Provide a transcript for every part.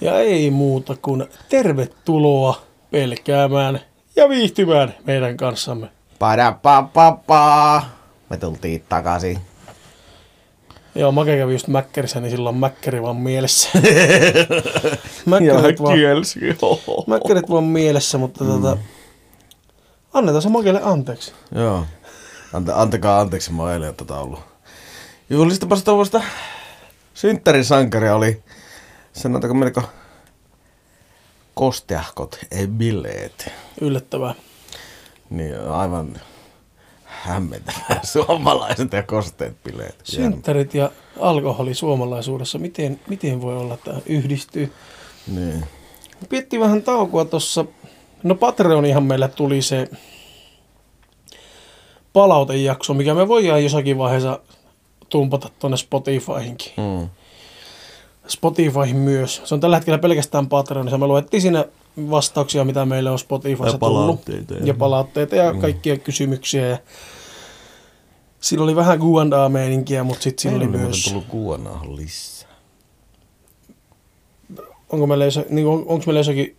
Ja ei muuta kuin tervetuloa pelkäämään ja viihtymään meidän kanssamme. Padapapapa. Me tultiin takaisin. Joo, Make kävi just Mäkkärissä, niin silloin Mäkkäri vaan mielessä. Mäkkärit vaan, kielsi. Mäkkärit vaan mielessä, mutta mm. tota, annetaan se Makelle anteeksi. Joo. Ante, antakaa anteeksi, mä eilen tätä ollut. Juhlistapas tuollaista synttärisankaria oli, sanotaanko melko kosteahkot, ei bileet. Yllättävää. Niin aivan hämmentävää suomalaiset ja kosteet bileet. Synttärit ja alkoholi suomalaisuudessa, miten, miten voi olla, että yhdistyy? Niin. Pietti vähän taukoa tuossa. No Patreonihan meillä tuli se palautejakso, mikä me voidaan jossakin vaiheessa tumpata tuonne Spotifyhinkin. Mm. Spotifyhin myös. Se on tällä hetkellä pelkästään Patreonissa. Me luettiin siinä vastauksia, mitä meille on Spotifyssa Ja tullut. palautteita, Ja ja- palautteita ja kaikkia kysymyksiä. Ja siinä oli vähän Q&A-meininkiä, mutta sitten Meillä oli myös... tullut kuonaahan lisää. Onko meillä, jossa, niin on, onko meillä jossakin...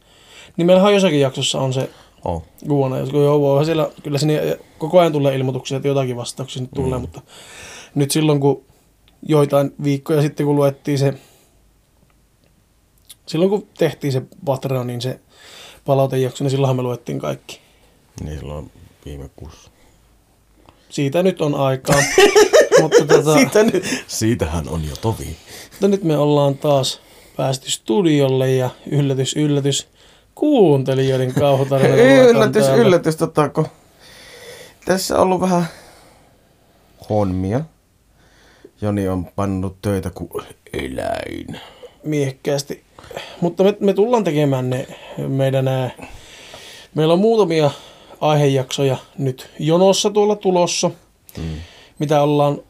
Niin meillähän jossakin jaksossa on se Oh. Q&A. jos- Joo, siellä, kyllä sinne koko ajan tulee ilmoituksia, että jotakin vastauksia nyt tulee, Mm. mutta nyt silloin kun joitain viikkoja sitten, kun luettiin se, silloin kun tehtiin se Patreonin se palautejakso, niin silloinhan me luettiin kaikki. Niin silloin viime kuussa. Siitä nyt on aikaa. mutta tota, Siitä nyt. Siitähän on jo tovi. mutta nyt me ollaan taas päästy studiolle ja yllätys, yllätys, kuuntelijoiden kauhutarina. yllätys, yllätys. Tota, kun tässä on ollut vähän honmia. Joni on pannut töitä kuin eläin. Miehekkäästi. Mutta me, me tullaan tekemään ne meidän nää, meillä on muutamia aihejaksoja nyt jonossa tuolla tulossa, Mm. mitä ollaan,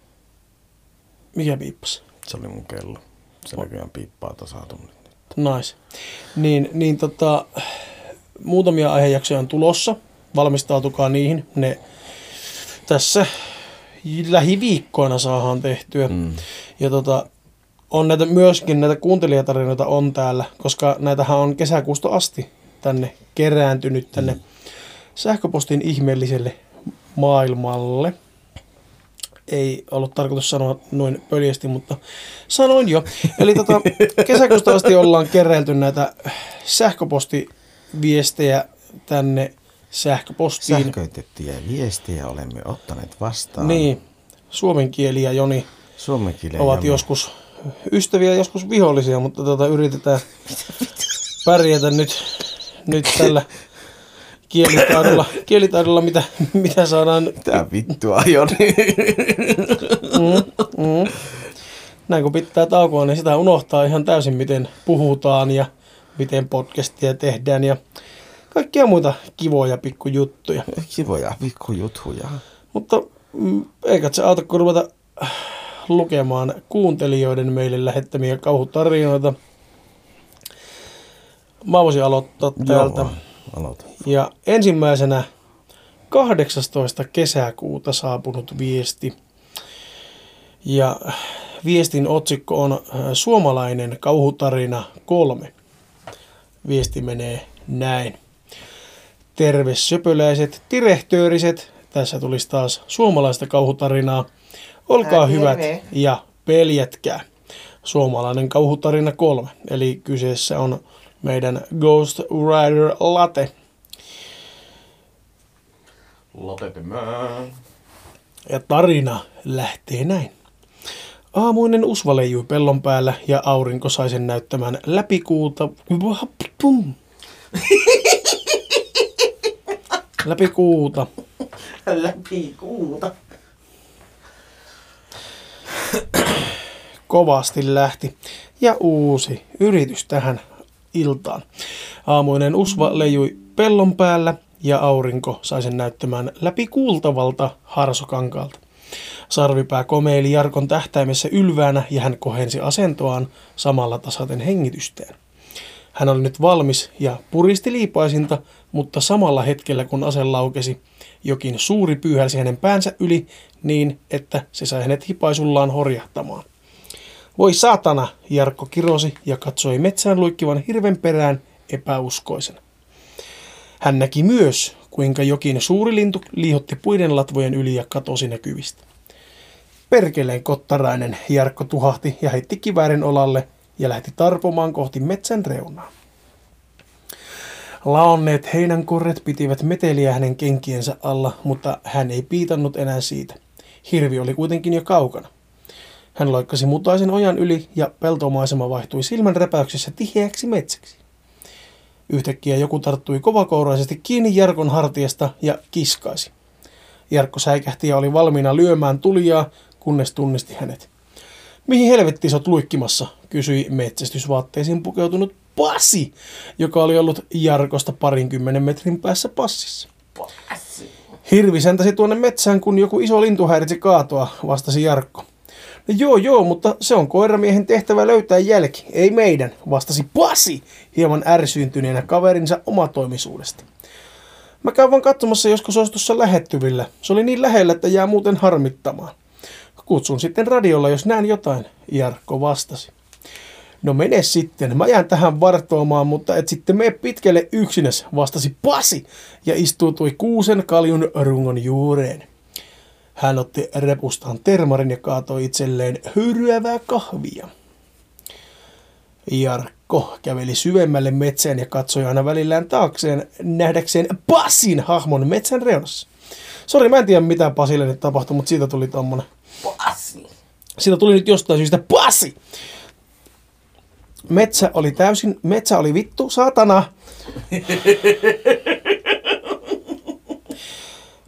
mikä piippas? Se oli mun kello. Se näköjään piippaa tasaatu nyt. Nice. Niin, niin tota, muutamia aihejaksoja on tulossa, valmistautukaa niihin, ne tässä lähiviikkoina saadaan tehtyä. Mm. Ja tota, on näitä myöskin näitä kuuntelijatarinoita on täällä, koska näitähän on kesäkuusta asti tänne kerääntynyt tänne sähköpostin ihmeelliselle maailmalle. Ei ollut tarkoitus sanoa noin pöljästi, mutta sanoin jo. Eli tota, kesäkuusta asti ollaan keräilty näitä sähköpostiviestejä tänne sähköpostiin. Sähköitettyjä viestejä olemme ottaneet vastaan. Niin, suomen kieli ja Joni Suomen kielen ovat joskus ystäviä, joskus vihollisia, mutta tota, yritetään pärjätä nyt, nyt tällä kielitaidolla, kielitaidolla mitä, mitä saadaan. Mitä vittua Joni? Mm. Näin kun pitää taukoa, niin sitä unohtaa ihan täysin, miten puhutaan ja miten podcastia tehdään ja kaikkia muita kivoja pikkujuttuja. Kivoja pikkujuttuja. Mutta mm, eikä se auta, kun ruveta lukemaan kuuntelijoiden meille lähettämiä kauhutarinoita. Mä voisin aloittaa täältä. Joo, aloita. Ja ensimmäisenä 18. kesäkuuta saapunut viesti. Ja viestin otsikko on äh, Suomalainen kauhutarina 3. Viesti menee näin. Terve söpöläiset direhtööriset. Tässä tulisi taas suomalaista kauhutarinaa. Olkaa Terve. hyvät ja peljätkää. Suomalainen kauhutarina 3. Eli kyseessä on meidän Ghost Rider Latte. Lopetemaan. Ja tarina lähtee näin. Aamuinen usva leijui pellon päällä ja aurinko sai sen näyttämään läpikuuta... Pum. Läpikuuta. Läpi kuuta. kovasti lähti ja uusi yritys tähän iltaan. Aamuinen usva leijui pellon päällä ja aurinko sai sen näyttämään läpi kuultavalta harsokankaalta. Sarvipää komeili Jarkon tähtäimessä ylväänä ja hän kohensi asentoaan samalla tasaten hengitystään. Hän oli nyt valmis ja puristi liipaisinta, mutta samalla hetkellä kun ase laukesi, jokin suuri pyyhälsi hänen päänsä yli niin, että se sai hänet hipaisullaan horjahtamaan. Voi saatana, Jarkko kirosi ja katsoi metsään luikkivan hirven perään epäuskoisena. Hän näki myös, kuinka jokin suuri lintu liihotti puiden latvojen yli ja katosi näkyvistä. Perkeleen kottarainen Jarkko tuhahti ja heitti kiväärin olalle ja lähti tarpomaan kohti metsän reunaa. Laonneet heinänkorret pitivät meteliä hänen kenkiensä alla, mutta hän ei piitannut enää siitä. Hirvi oli kuitenkin jo kaukana. Hän loikkasi mutaisen ojan yli ja peltomaisema vaihtui silmän räpäyksessä tiheäksi metsäksi. Yhtäkkiä joku tarttui kovakouraisesti kiinni Jarkon hartiasta ja kiskaisi. Jarkko säikähti ja oli valmiina lyömään tulijaa, kunnes tunnisti hänet. Mihin helvetti sä luikkimassa, kysyi metsästysvaatteisiin pukeutunut Pasi, joka oli ollut Jarkosta parinkymmenen metrin päässä passissa. Pasi. Hirvi säntäsi tuonne metsään, kun joku iso lintu häiritsi kaatoa, vastasi Jarkko. No joo, joo, mutta se on koiramiehen tehtävä löytää jälki, ei meidän, vastasi Pasi hieman ärsyyntyneenä kaverinsa omatoimisuudesta. Mä käyn vaan katsomassa joskus olisi tuossa lähettyvillä. Se oli niin lähellä, että jää muuten harmittamaan. Kutsun sitten radiolla, jos näen jotain, Jarkko vastasi. No mene sitten, mä jään tähän vartoamaan, mutta et sitten mene pitkälle yksinäs, vastasi Pasi ja istuutui kuusen kaljun rungon juureen. Hän otti repustaan termarin ja kaatoi itselleen höyryävää kahvia. Jarkko käveli syvemmälle metsään ja katsoi aina välillään taakseen nähdäkseen Pasin hahmon metsän reunassa. Sori, mä en tiedä mitä Pasille nyt tapahtui, mutta siitä tuli tommonen. Pasi. Siitä tuli nyt jostain syystä Pasi! Metsä oli täysin, metsä oli vittu, saatana.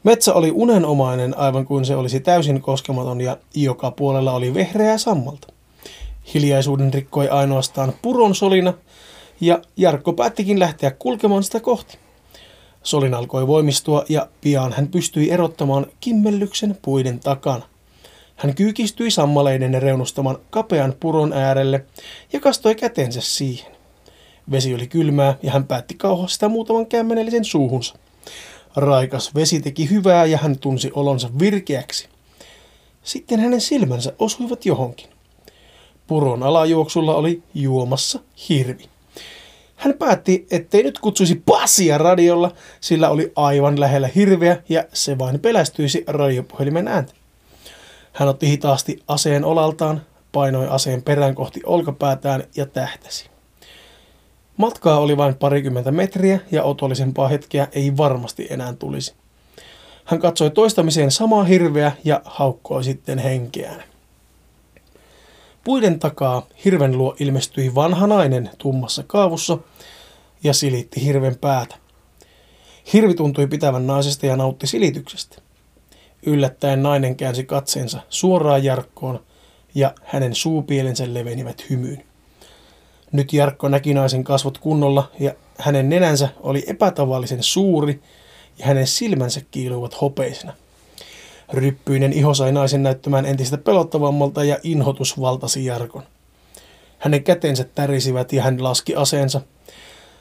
Metsä oli unenomainen aivan kuin se olisi täysin koskematon ja joka puolella oli vehreää sammalta. Hiljaisuuden rikkoi ainoastaan puron solina ja Jarkko päättikin lähteä kulkemaan sitä kohti. Solin alkoi voimistua ja pian hän pystyi erottamaan kimmellyksen puiden takana. Hän kyykistyi sammaleiden reunustaman kapean puron äärelle ja kastoi kätensä siihen. Vesi oli kylmää ja hän päätti kauhoa sitä muutaman kämmenellisen suuhunsa. Raikas vesi teki hyvää ja hän tunsi olonsa virkeäksi. Sitten hänen silmänsä osuivat johonkin. Puron alajuoksulla oli juomassa hirvi. Hän päätti, ettei nyt kutsuisi Pasia radiolla, sillä oli aivan lähellä hirveä ja se vain pelästyisi radiopuhelimen ääntä. Hän otti hitaasti aseen olaltaan, painoi aseen perään kohti olkapäätään ja tähtäsi. Matkaa oli vain parikymmentä metriä ja otollisempaa hetkeä ei varmasti enää tulisi. Hän katsoi toistamiseen samaa hirveä ja haukkoi sitten henkeään. Puiden takaa hirven luo ilmestyi vanha nainen tummassa kaavussa ja silitti hirven päätä. Hirvi tuntui pitävän naisesta ja nautti silityksestä. Yllättäen nainen käänsi katseensa suoraan Jarkkoon ja hänen suupielensä levenivät hymyyn. Nyt Jarkko näki naisen kasvot kunnolla ja hänen nenänsä oli epätavallisen suuri ja hänen silmänsä kiiluivat hopeisena. Ryppyinen iho sai naisen näyttämään entistä pelottavammalta ja inhotus valtasi Jarkon. Hänen kätensä tärisivät ja hän laski aseensa.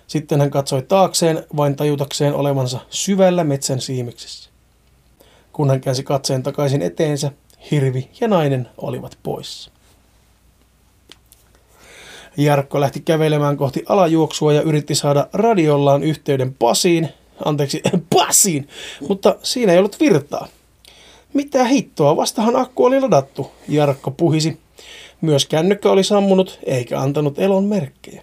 Sitten hän katsoi taakseen vain tajutakseen olevansa syvällä metsän siimiksessä. Kun hän käänsi katseen takaisin eteensä, hirvi ja nainen olivat poissa. Jarkko lähti kävelemään kohti alajuoksua ja yritti saada radiollaan yhteyden Pasiin, anteeksi, Pasiin, mutta siinä ei ollut virtaa. Mitä hittoa, vastahan akku oli ladattu, Jarkko puhisi. Myös kännykkä oli sammunut eikä antanut elon merkkejä.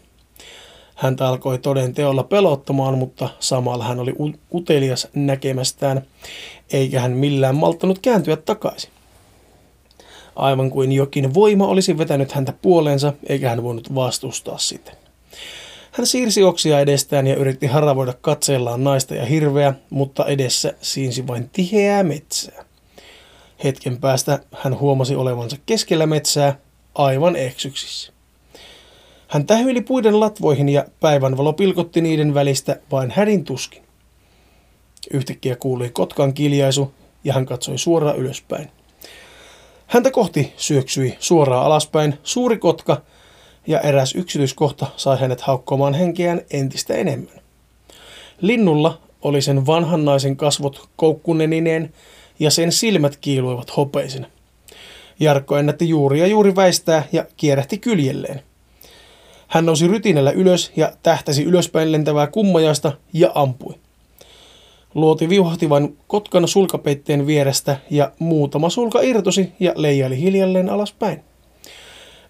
Häntä alkoi toden teolla pelottamaan, mutta samalla hän oli utelias näkemästään, eikä hän millään malttanut kääntyä takaisin. Aivan kuin jokin voima olisi vetänyt häntä puoleensa, eikä hän voinut vastustaa sitä. Hän siirsi oksia edestään ja yritti haravoida katseellaan naista ja hirveä, mutta edessä siinsi vain tiheää metsää. Hetken päästä hän huomasi olevansa keskellä metsää, aivan eksyksissä. Hän tähyili puiden latvoihin ja päivänvalo pilkotti niiden välistä vain hädin tuskin. Yhtäkkiä kuului kotkan kiljaisu ja hän katsoi suoraan ylöspäin. Häntä kohti syöksyi suoraan alaspäin suuri kotka ja eräs yksityiskohta sai hänet haukkomaan henkeään entistä enemmän. Linnulla oli sen vanhan naisen kasvot koukkunenineen ja sen silmät kiiluivat hopeisina. Jarkko ennätti juuri ja juuri väistää ja kierrähti kyljelleen. Hän nousi rytinällä ylös ja tähtäsi ylöspäin lentävää kummajasta ja ampui. Luoti viuhahti vain kotkan sulkapeitteen vierestä ja muutama sulka irtosi ja leijaili hiljalleen alaspäin.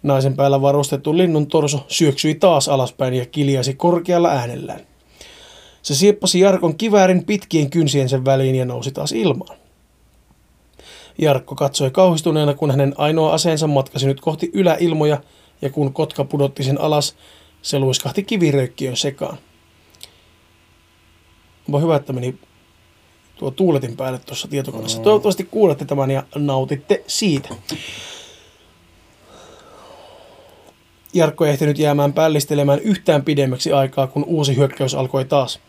Naisen päällä varustettu linnun torso syöksyi taas alaspäin ja kiljasi korkealla äänellään. Se sieppasi Jarkon kiväärin pitkien kynsiensä väliin ja nousi taas ilmaan. Jarkko katsoi kauhistuneena, kun hänen ainoa aseensa matkasi nyt kohti yläilmoja, ja kun kotka pudotti sen alas, se luiskahti kiviröykkiön sekaan. Onpa hyvä, että meni tuo tuuletin päälle tuossa tietokoneessa. Toivottavasti kuulette tämän ja nautitte siitä. Jarkko ei ehtinyt jäämään pällistelemään yhtään pidemmäksi aikaa, kun uusi hyökkäys alkoi taas.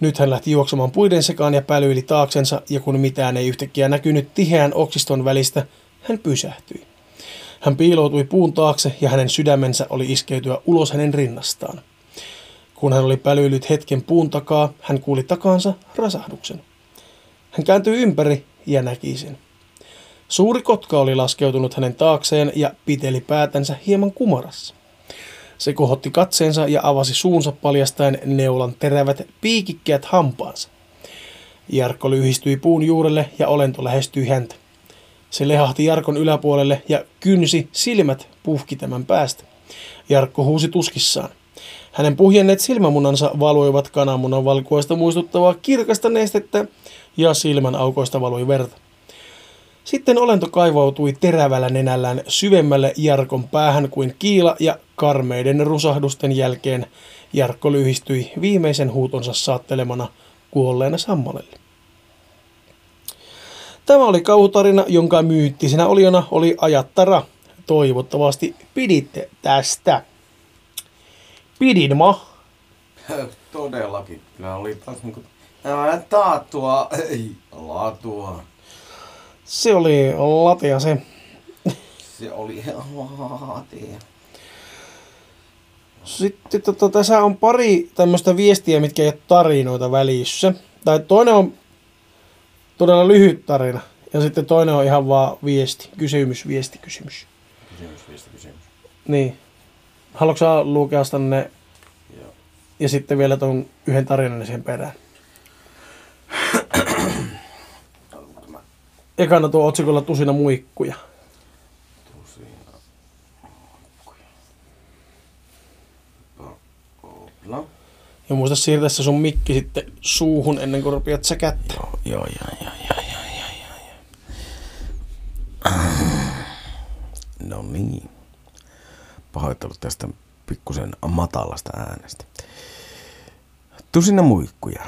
Nyt hän lähti juoksemaan puiden sekaan ja pälyili taaksensa, ja kun mitään ei yhtäkkiä näkynyt tiheän oksiston välistä, hän pysähtyi. Hän piiloutui puun taakse ja hänen sydämensä oli iskeytyä ulos hänen rinnastaan. Kun hän oli pälyilyt hetken puun takaa, hän kuuli takaansa rasahduksen. Hän kääntyi ympäri ja näki sen. Suuri kotka oli laskeutunut hänen taakseen ja piteli päätänsä hieman kumarassa. Se kohotti katseensa ja avasi suunsa paljastaen neulan terävät piikikkeät hampaansa. Jarkko lyhistyi puun juurelle ja olento lähestyi häntä. Se lehahti Jarkon yläpuolelle ja kynsi silmät puhki tämän päästä. Jarkko huusi tuskissaan. Hänen puhjenneet silmämunansa valuivat kananmunan valkuaista muistuttavaa kirkasta nestettä ja silmän aukoista valui verta. Sitten olento kaivautui terävällä nenällään syvemmälle Jarkon päähän kuin kiila ja karmeiden rusahdusten jälkeen Jarkko lyhistyi viimeisen huutonsa saattelemana kuolleena sammalelle. Tämä oli kauhutarina, jonka myyttisenä oliona oli ajattara. Toivottavasti piditte tästä. Pidin ma. Todellakin. Kyllä oli taas niinku... Tämä taattua, ei laatua. Se oli latia se. Se oli laatia. Sitten tota, tässä on pari tämmöistä viestiä, mitkä ei ole tarinoita välissä. Tai toinen on todella lyhyt tarina. Ja sitten toinen on ihan vaan viesti. Kysymys, viesti, kysymys. Kysymys, viesti, kysymys. Niin. Haluatko sä lukea tänne Joo. ja sitten vielä tuon yhden tarinan sen perään? Ekana tuo otsikolla tusina muikkuja. Tusina. Kopla. Ja muista siirtää se sun mikki sitten suuhun ennen kuin rupeat sä kättä. Joo, joo, joo, joo, joo, joo, joo, joo. No niin. Pahoittelut tästä pikkusen matalasta äänestä. Tusina muikkuja.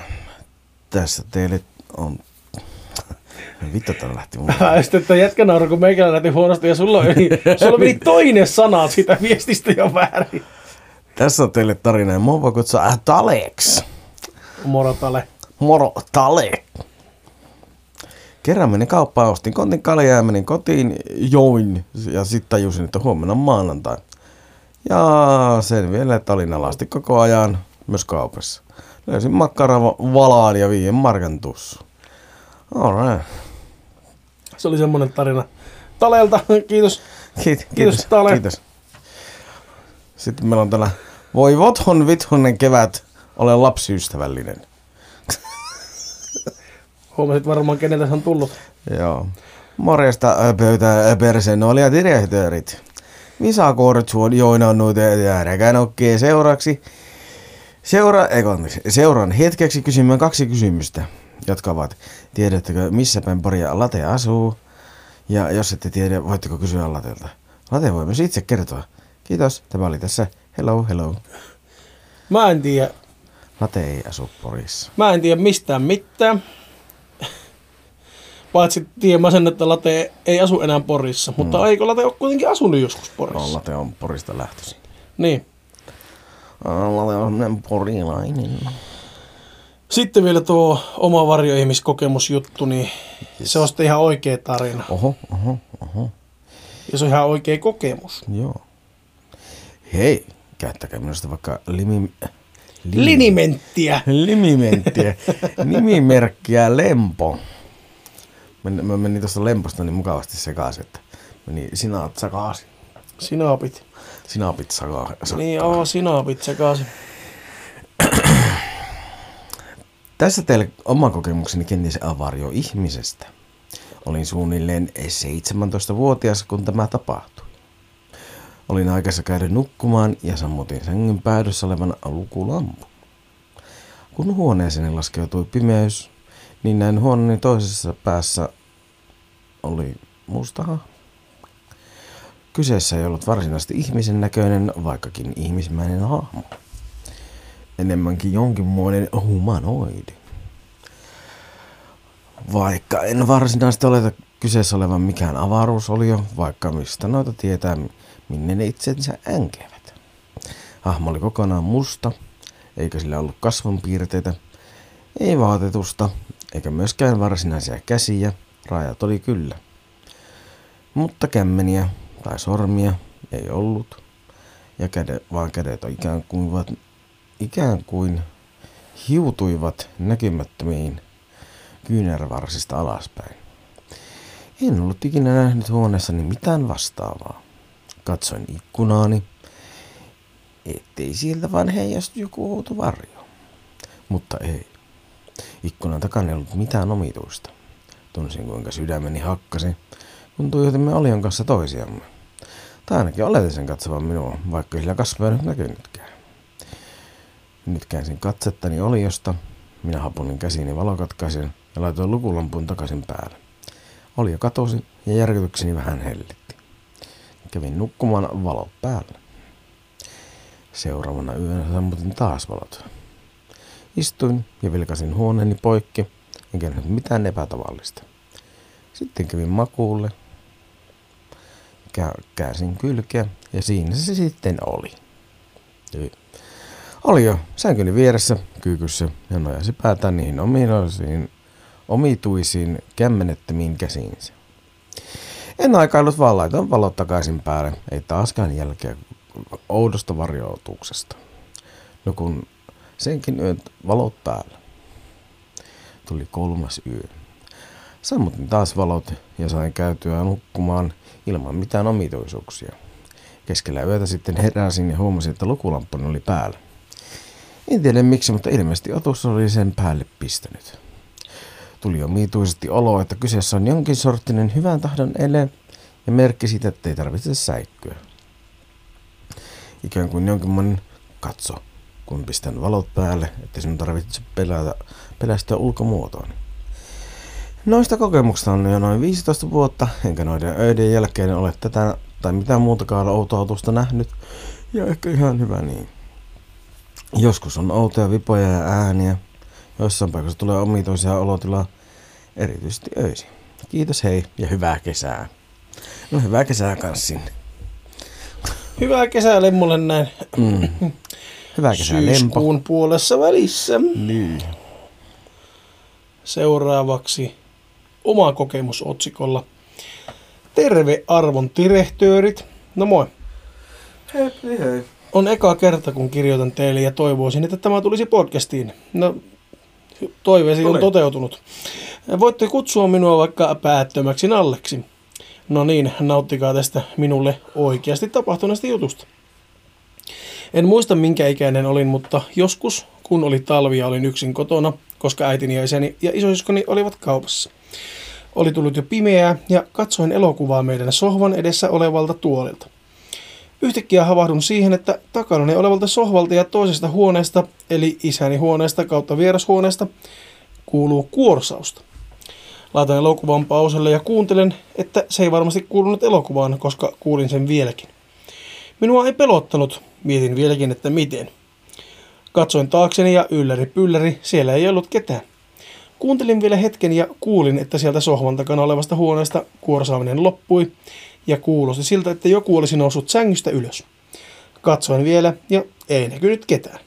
Tässä teille on... Vittu, tää lähti mun. Ja sitten että jätkä nauru, kun meikällä lähti huonosti ja sulla, oli, sulla meni toinen sana siitä viestistä jo väärin. Tässä on teille tarina mua voi kutsua äh, Taleks. Morotale. Moro, Tale. Kerran menin kauppaan, ostin kontin kaljaa ja menin kotiin, join ja sitten tajusin, että huomenna on maanantai. Ja sen vielä, että olin alasti koko ajan myös kaupassa. Löysin makkaravalaan ja viien markan tussu. Alright. Se oli semmonen tarina. Talelta, kiitos. Kiitos, Kiitos, Tale. Kiitos. Sitten meillä on täällä, voi vothon vithonen kevät, olen lapsiystävällinen. Huomasit varmaan keneltä se on tullut. Joo. Morjesta pöytä persenooli ja direktöörit. Misa Kortsuon joinannut jääräkään okkeen seuraksi. Seura, ei, anteeksi, seuran hetkeksi kysymään kaksi kysymystä, jotka ovat, tiedättekö missä päin Poria Late asuu? Ja jos ette tiedä, voitteko kysyä Latelta. Late voi myös itse kertoa. Kiitos, tämä oli tässä. Hello, hello. Mä en tiedä, Late ei asu Porissa. mä en tiedä mistään mitään. Paitsi tiedän sen, että Late ei asu enää Porissa. Mutta eikö Late ole kuitenkin asunut joskus No, Porissa? Late on Porista lähtöisin. Niin. Late on porilainen. Sitten vielä tuo oma varjoihmiskokemusjuttu, niin se on sitten ihan oikea tarina. Oho, oho, oho. Ja se on ihan oikea kokemus. Joo. Hei, käyttäkää minusta vaikka limi... limi- Linimenttiä. Limimenttiä. Nimimerkkiä Lempo. Men, mä menin tuosta Lemposta niin mukavasti sekaisin, että Meni sinaat sekaisin. Sinapit. Sinapit sekaisin. Niin, oo, sinapit sekaisin. Tässä teille oma kokemukseni kenties avario ihmisestä. Olin suunnilleen 17-vuotias, kun tämä tapahtui. Olin aikassa käydä nukkumaan ja sammutin sängyn päädyssä olevan lukulampun. Kun huoneeseeni laskeutui pimeys, niin näin huoneeni toisessa päässä oli musta hahmo. Kyseessä ei ollut varsinaisesti ihmisen näköinen, vaikkakin ihmismäinen hahmo. Enemmänkin jonkinmoinen humanoidi. Vaikka en varsinaisesti oleta kyseessä olevan mikään avaruusolio, vaikka mistä noita tietää, minne ne itsensä änkevät. Hahmo oli kokonaan musta, eikä sillä ollut kasvonpiirteitä, ei vaatetusta, eikä myöskään varsinaisia käsiä, rajat oli kyllä. Mutta kämmeniä tai sormia ei ollut, ja käde, vaan kädet ikään kuin, ikään kuin hiutuivat näkymättömiin kyynärvarsista alaspäin. En ollut ikinä nähnyt huoneessani mitään vastaavaa. Katsoin ikkunaani, ettei sieltä vaan heijastu joku outo varjo. Mutta ei. Ikkunan takana ei ollut mitään omituista. Tunsin kuinka sydämeni hakkasi, kun tuijotimme Olion kanssa toisiamme. Tai ainakin oletin sen katsovan minua, vaikka sillä kasvoja nyt näkynytkään. Nyt käänsin katsettani Oliosta, minä hapunin käsiini valokatkaisen ja laitoin lukulampun takaisin päälle. Olio katosi ja järkytykseni vähän hellitti. Kävin nukkumaan valot päälle. Seuraavana yönä sammutin taas valot. Istuin ja vilkasin huoneeni poikki, enkä nähnyt mitään epätavallista. Sitten kävin makuulle, käänsin kylkeä ja siinä se sitten oli. Oli jo sänkyni vieressä, kyykyssä ja nojasi päätään niihin omituisiin, kämmenettömiin käsiinsä. En aikailut vaan laitoin valot takaisin päälle, ei taaskaan jälkeä oudosta varjoituksesta. No kun senkin yön valot päällä. Tuli kolmas yö. Sammutin taas valot ja sain käytyä nukkumaan ilman mitään omituisuuksia. Keskellä yötä sitten heräsin ja huomasin, että lukulampuni oli päällä. En tiedä miksi, mutta ilmeisesti otus oli sen päälle pistänyt. Tuli omituisesti olo, että kyseessä on jonkin sorttinen hyvän tahdon ele ja merkki siitä, että ei tarvitse säikkyä. Ikään kuin jonkinlainen katso, kun pistän valot päälle, että sinun tarvitse pelätä, pelästyä ulkomuotoon. Noista kokemuksista on jo noin 15 vuotta, enkä noiden öiden jälkeen ole tätä tai mitään muutakaan outoutusta nähnyt, ja ehkä ihan hyvä niin. Joskus on outoja vipoja ja ääniä, joissain paikoissa tulee omituisia olotilaa, erityisesti öisin. Kiitos hei ja hyvää kesää. No hyvää kesää kans sinne. Hyvää kesää lemmulle näin. Mm. Hyvää kesää lempo. Syyskuun puolessa välissä. Niin. Seuraavaksi oma kokemus otsikolla. Terve arvon direhtöörit. No moi. Hei, hei. On eka kerta, kun kirjoitan teille ja toivoisin, että tämä tulisi podcastiin. No, toiveesi on toteutunut. Voitte kutsua minua vaikka päättömäksi Nalleksi. No niin, nauttikaa tästä minulle oikeasti tapahtuneesta jutusta. En muista minkä ikäinen olin, mutta joskus, kun oli talvi ja olin yksin kotona, koska äitini ja isäni ja isosiskoni olivat kaupassa. Oli tullut jo pimeää ja katsoin elokuvaa meidän sohvan edessä olevalta tuolilta. Yhtäkkiä havahdun siihen, että takanani olevalta sohvalta ja toisesta huoneesta, eli isäni huoneesta kautta vierashuoneesta, kuuluu kuorsausta. Laitan elokuvan pauselle ja kuuntelen, että se ei varmasti kuulunut elokuvaan, koska kuulin sen vieläkin. Minua ei pelottanut, mietin vieläkin, että miten. Katsoin taakseni ja ylläri pylläri, siellä ei ollut ketään. Kuuntelin vielä hetken ja kuulin, että sieltä sohvan takana olevasta huoneesta kuorsaaminen loppui ja kuulosti siltä, että joku olisi noussut sängystä ylös. Katsoin vielä ja ei näkynyt ketään.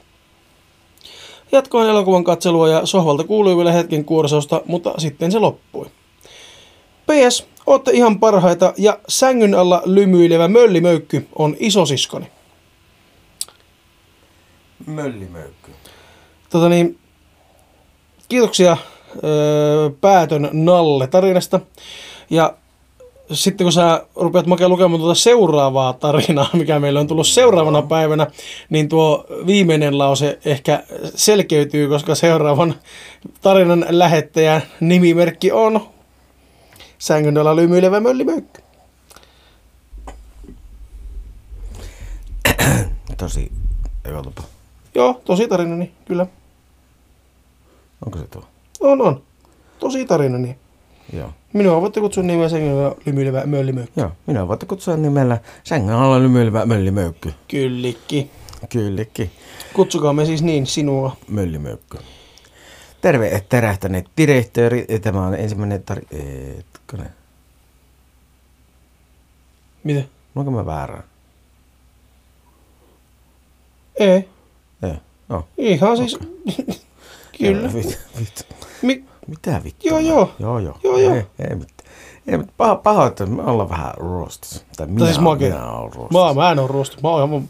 Jatkoin elokuvan katselua ja sohvalta kuului vielä hetken kuorsausta, mutta sitten se loppui. PS, ootte ihan parhaita ja sängyn alla lymyilevä möllimöykky on isosiskoni. Möllimöykky. Tota niin, kiitoksia öö, päätön Nalle tarinasta. Ja sitten kun sä rupeat Make lukemaan tuota seuraavaa tarinaa, mikä meillä on tullut seuraavana päivänä, niin tuo viimeinen lause ehkä selkeytyy, koska seuraavan tarinan lähettäjän nimimerkki on sängyn alla lymyilevä möllimöykky. Tosi, ei otapa. Joo, tosi tarina, niin kyllä. Onko se tuo? On, on. Tosi tarina, niin. Joo. Minua voitte kutsua nimeä sängyn alla lymyilevä möllimöykky. Joo, minä voitte kutsua nimellä sängyn alla lymyilevä möllimöykky. Kyllikki. Kyllikki, Kutsukaamme siis niin sinua. möllimöykky. Terve, et terähtäneet direktööri. Tämä on ensimmäinen tari... Etkone. Mitä? Onko mä väärä? Ei. Ei. Oh. Ihan siis... Kyllä. Vittu. vittu. Mi- Mitä vittu? Joo, joo. Joo, joo. Joo, joo. Ei, ei mitään. Ei, mutta paho, paho, että me ollaan vähän roastis. Tai minä, siis mäkin. minä olen roastis. Mä, mä en oo ruostu. Mä oon aivan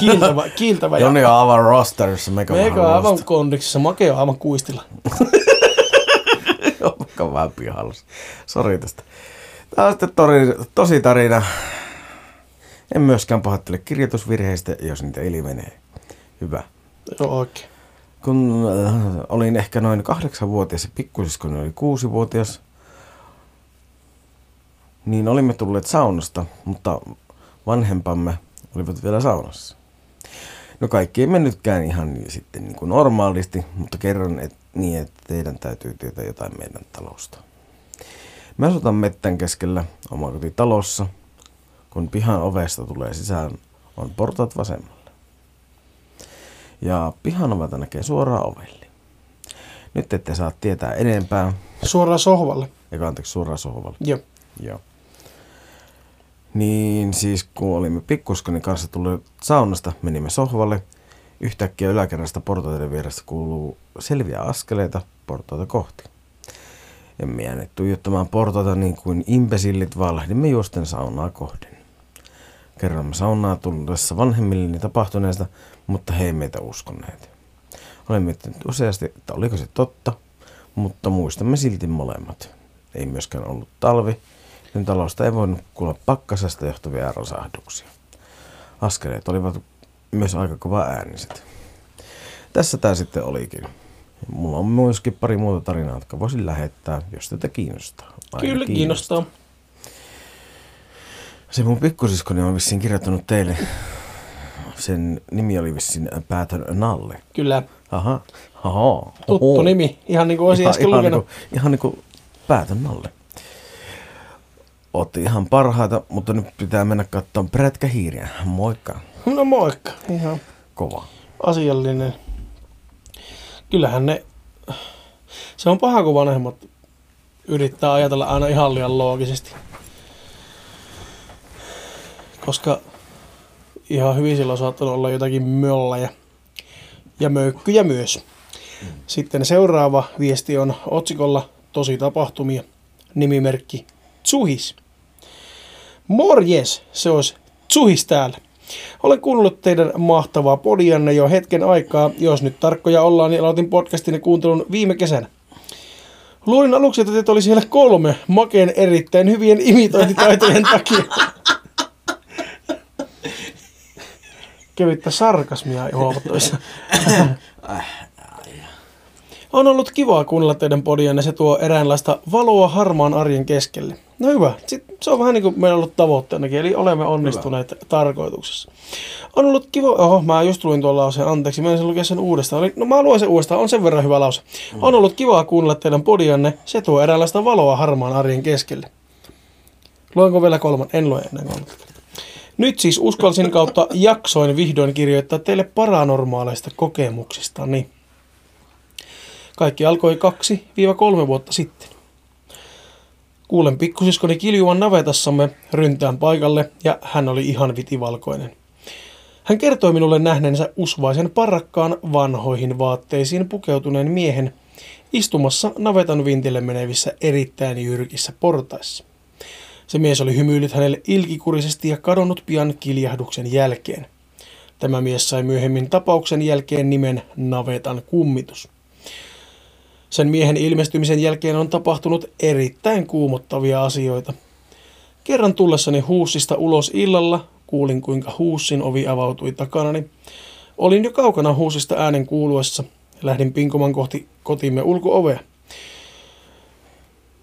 kiiltävä, kiiltävä ja Joni on aivan rosterissa, meikä meikä on aivan kondiksessa. Make on aivan kuistilla. Joo, vaikka on vähän pihalla. Sori tästä. Tämä on sitten tori, tosi tarina. En myöskään pahoittele kirjoitusvirheistä, jos niitä ilmenee. Hyvä. Joo, oikein. Kun äh, olin ehkä noin kahdeksanvuotias ja pikkusiskoni oli kuusivuotias, niin olimme tulleet saunasta, mutta vanhempamme olivat vielä saunassa. No kaikki ei mennytkään ihan sitten niin kuin normaalisti, mutta kerron et, niin, että teidän täytyy tietää jotain meidän talosta. Me asutaan mettän keskellä omakotitalossa. Kun pihan ovesta tulee sisään, on portaat vasemmalla. Ja pihan oveta näkee suoraan ovelle. Nyt ette saa tietää enempää. Suoraan sohvalle. Eikä anteeksi, suoraan sohvalle. Joo. Joo. Niin siis kun olimme pikkuskoni kanssa tulleet saunasta, menimme sohvalle. Yhtäkkiä yläkerrasta portaiden vierestä kuuluu selviä askeleita portaita kohti. Emme jääneet tuijottamaan portaita niin kuin imbesillit, vaan lähdimme juosten saunaa kohden. Kerromme saunaa tullessa vanhemmilleni tapahtuneesta, mutta he ei meitä uskoneet. Olemme miettineet useasti, että oliko se totta, mutta muistamme silti molemmat. Ei myöskään ollut talvi, joten talosta ei voinut kuulla pakkasesta johtuvia rosahduksia. Askeleet olivat myös aika kova ääniset. Tässä tämä sitten olikin. Mulla on myöskin pari muuta tarinaa, jotka voisin lähettää, jos tätä kiinnostaa. Aina Kyllä kiinnostaa. Se mun pikkusiskoni on vissiin kirjoittanut teille. Sen nimi oli vissiin Päätön Nalle. Kyllä. Aha. Aha. Tuttu Oho. nimi. Ihan niin kuin olisin ihan, äsken ihan, lukenut. niinku, ihan niinku Päätön Nalle. Otti ihan parhaita, mutta nyt pitää mennä katsomaan prätkähiiriä. Moikka. No moikka. Ihan Kova. asiallinen. Kyllähän ne... Se on paha, kun vanhemmat yrittää ajatella aina ihan liian loogisesti. Koska ihan hyvin sillä on saattanut olla jotakin möllejä ja möykkyjä myös. Sitten seuraava viesti on otsikolla Tosi tapahtumia. Nimimerkki Tsuhis. Morjes, se olisi Tsuhis täällä. Olen kuunnellut teidän mahtavaa podianne jo hetken aikaa. Jos nyt tarkkoja ollaan, niin aloitin podcastin ja kuuntelun viime kesänä. Luulin aluksi, että teitä oli siellä kolme makeen erittäin hyvien imitointitaitojen takia. Kevyttä sarkasmia huomattavissa. On ollut kivaa kuunnella teidän podianne, se tuo eräänlaista valoa harmaan arjen keskelle. No hyvä, Sitten se on vähän niin kuin meillä on ollut tavoitteenakin, eli olemme onnistuneet hyvä. tarkoituksessa. On ollut kiva, oho, mä just luin tuon lauseen, anteeksi, mä en lukea sen uudestaan. Eli, no mä luen sen uudestaan, on sen verran hyvä lause. On ollut kivaa kuunnella teidän podianne, se tuo eräänlaista valoa harmaan arjen keskelle. Luenko vielä kolman? En lue ennen kolmatta. Nyt siis uskalsin kautta jaksoin vihdoin kirjoittaa teille paranormaaleista kokemuksistani. Kaikki alkoi kaksi kolme vuotta sitten. Kuulen pikkusiskoni kiljuvan navetassamme ryntään paikalle ja hän oli ihan vitivalkoinen. Hän kertoi minulle nähneensä usvaisen parrakkaan vanhoihin vaatteisiin pukeutuneen miehen istumassa navetan vintille menevissä erittäin jyrkissä portaissa. Se mies oli hymyillyt hänelle ilkikurisesti ja kadonnut pian kiljahduksen jälkeen. Tämä mies sai myöhemmin tapauksen jälkeen nimen Navetan kummitus. Sen miehen ilmestymisen jälkeen on tapahtunut erittäin kuumottavia asioita. Kerran tullessani huussista ulos illalla kuulin, kuinka huussin ovi avautui takanani. Olin jo kaukana huusista äänen kuuluessa. Lähdin pinkoman kohti kotimme ulkoovea.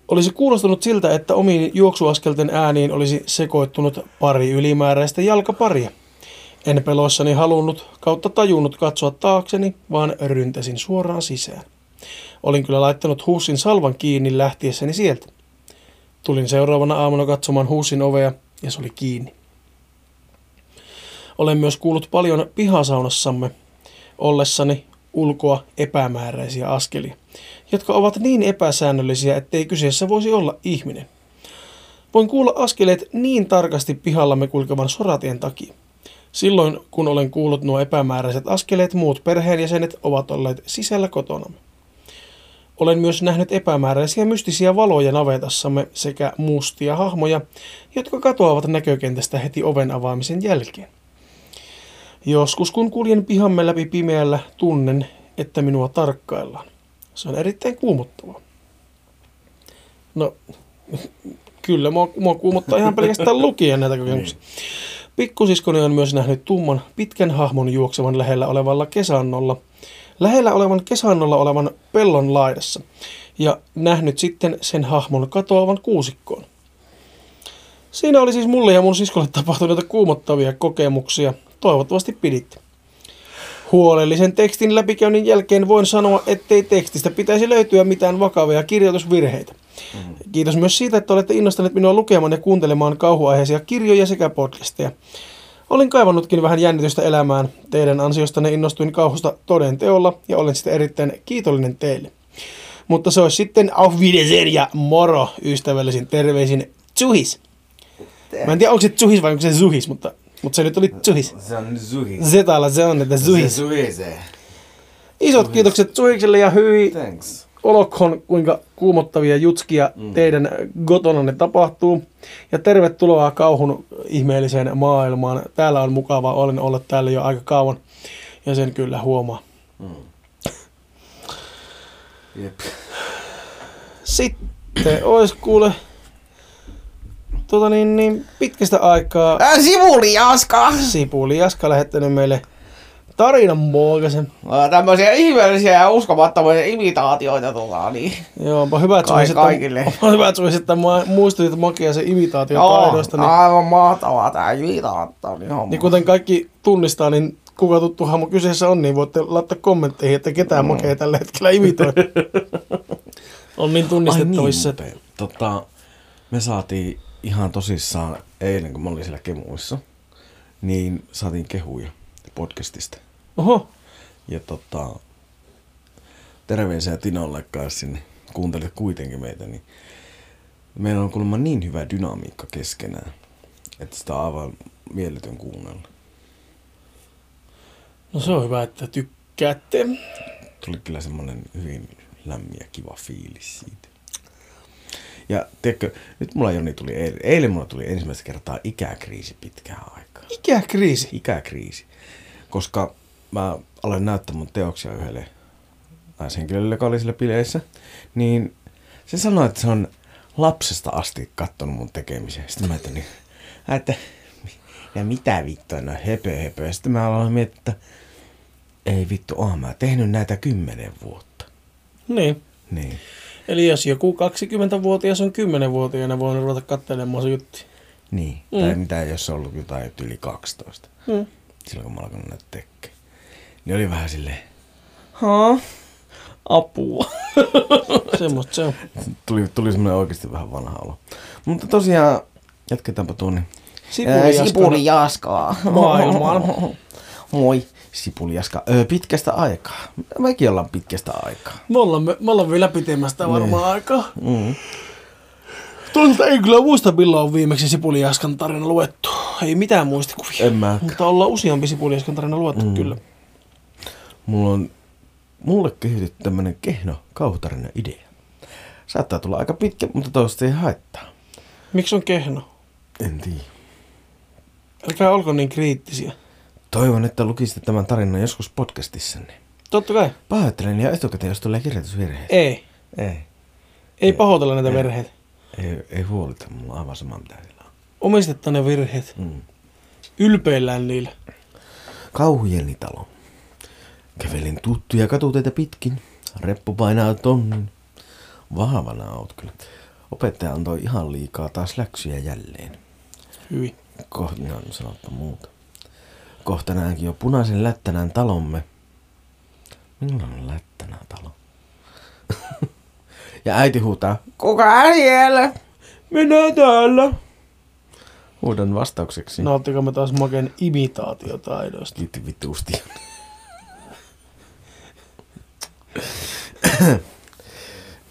Olisi kuulostanut siltä, että omiin juoksuaskelten ääniin olisi sekoittunut pari ylimääräistä jalkaparia. En peloissani halunnut kautta tajunnut katsoa taakseni, vaan ryntäsin suoraan sisään. Olin kyllä laittanut huussin salvan kiinni lähtiessäni sieltä. Tulin seuraavana aamuna katsomaan huussin ovea ja se oli kiinni. Olen myös kuullut paljon pihasaunassamme ollessani ulkoa epämääräisiä askelia, jotka ovat niin epäsäännöllisiä, ettei kyseessä voisi olla ihminen. Voin kuulla askeleet niin tarkasti pihallamme kulkevan soratien takia. Silloin, kun olen kuullut nuo epämääräiset askeleet, muut perheenjäsenet ovat olleet sisällä kotonamme. Olen myös nähnyt epämääräisiä mystisiä valoja navetassamme sekä mustia hahmoja, jotka katoavat näkökentästä heti oven avaamisen jälkeen. Joskus kun kuljen pihamme läpi pimeällä, tunnen, että minua tarkkaillaan. Se on erittäin kuumottavaa. No, kyllä, mua, mua kuumottaa ihan pelkästään lukien näitä kokemuksia. Pikkusiskoni on myös nähnyt tumman, pitkän hahmon juoksevan lähellä olevalla kesannolla, lähellä olevan kesannolla olevan pellon laidassa, ja nähnyt sitten sen hahmon katoavan kuusikkoon. Siinä oli siis mulle ja mun siskolle tapahtuneita kuumottavia kokemuksia. Toivottavasti piditte. Huolellisen tekstin läpikäynnin jälkeen voin sanoa, ettei tekstistä pitäisi löytyä mitään vakavia kirjoitusvirheitä. Mm. Kiitos myös siitä, että olette innostaneet minua lukemaan ja kuuntelemaan kauhuaiheisia kirjoja sekä podcasteja. Olin kaivannutkin vähän jännitystä elämään. Teidän ansiostanne innostuin kauhusta toden teolla ja olen sitä erittäin kiitollinen teille. Mutta se olisi sitten auf Wiedersehen ja moro ystävällisin terveisin Zuhis. Mä en tiedä, onko se Zuhis vai onko se Zuhis, mutta, mutta se nyt oli Zuhis. Se on Zuhi. Zetalla se on, että Zuhis. Se Zuhi se. Isot kiitokset Zuhikselle ja hyi Thanks. olkoon, kuinka kuumottavia jutskia mm. teidän kotonanne tapahtuu. Ja tervetuloa kauhun ihmeelliseen maailmaan. Täällä on mukavaa, olen ollut täällä jo aika kauan ja sen kyllä huomaa. Jep. Sitten ois kuule tota niin, niin pitkästä aikaa Ää, sivuli Jaska! Sipuli Jaska lähettänyt meille tarinan muokaisen. Tämmöisiä ihmeellisiä ja uskomattomia imitaatioita tullaan, niin. Joo, onpa hyvä, että Kai suisit, kaikille. onpa hyvä, että mua- muistutit makia sen imitaation Joo, taidoista. Niin, aivan mahtavaa tää imitaatio. Niin homma. niin kuten kaikki tunnistaa, niin kuka tuttu hahmo kyseessä on, niin voitte laittaa kommentteihin, että ketään mm. makea tällä hetkellä imitoi. on niin tunnistettavissa. Ai että- niin, tota, me saatiin ihan tosissaan eilen, kun mä olin siellä kemuissa, niin saatiin kehuja podcastista. Oho, Ja tota, terveisiä Tinolle kanssa sinne, kuuntelit kuitenkin meitä, niin meillä on kuulemma niin hyvä dynamiikka keskenään, että sitä on aivan mieletön kuunnella. no se on hyvä, että tykkäätte. Tuli kyllä semmonen hyvin lämmin ja kiva fiilis siitä. Ja tiedätkö, nyt mulla Joni tuli eilen, eilen mulla tuli ensimmäistä kertaa ikäkriisi pitkään aikaa. Ikäkriisi. Ikäkriisi. Koska mä aloin näyttää mun teoksia yhdelle naishenkilölle, joka oli siellä bileissä, niin se sanoi, että se on lapsesta asti kattonut mun tekemisiä. Sitten mä ajattelin, että ja mitä vittua, no höpö höpö. Sitten mä aloin miettiä, että ei vittu, oon mä tehnyt näitä kymmenen vuotta. Niin. Niin. Eli jos joku 20-vuotias on 10-vuotiaana voinut ruveta katselemaan se juttu. Niin. Mm. Tai mitä jos on ollut jotain yli 12. Mm. Silloin kun mä alkanut näitä tekee. Niin oli vähän silleen, Haa? Apua. Semmosta se on. tuli, tuli semmoinen oikeasti vähän vanha olo. Mutta tosiaan, jatketaanpa tuonne. Sipuli Jaskaa. maailmaan. Moi, Sipuli Jaska. Öö, pitkästä aikaa. Mekin ollaan pitkästä aikaa. Me ollaan, me, me ollaan vielä pitemmästä varmaan aikaa. Mm. Toisaalta ei kyllä muista, milloin on viimeksi Sipulijaskan tarina luettu. Ei mitään muistikuvia. En mä. Mutta ollaan useampi Sipulijaskan tarina luettu mm. kyllä. Mulla on mulle kehitetty tämmönen kehno kauhutarina idea. Saattaa tulla aika pitkä, mutta toista ei haittaa. Miksi on kehno? En tiedä. Älkää olko niin kriittisiä. Toivon, että lukisitte tämän tarinan joskus podcastissanne. Totta kai. Pahoittelen ja etukäteen, jos tulee kirjoitusvirheitä. Ei. Ei. Ei pahoitella näitä Ei. verheitä. Ei, ei huolita, mulla on aivan sama mitä sillä on. Omistetaan ne virheet. Mm. Ylpeillään niillä. Kauhujenitalo. Kävelin tuttuja katuteita pitkin. Reppu painaa tonnin. Vahvana oot kyllä. Opettaja antoi ihan liikaa taas läksyjä jälleen. Hyvin. Kohta, no, sanottu muuta. Kohta näenkin jo punaisen lättänän talomme. Millainen lättänä talo? ja äiti huutaa, kuka siellä? Minä täällä. Huudan vastaukseksi. Nauttiko me taas maken imitaatiotaidoista? Kiitti vituusti.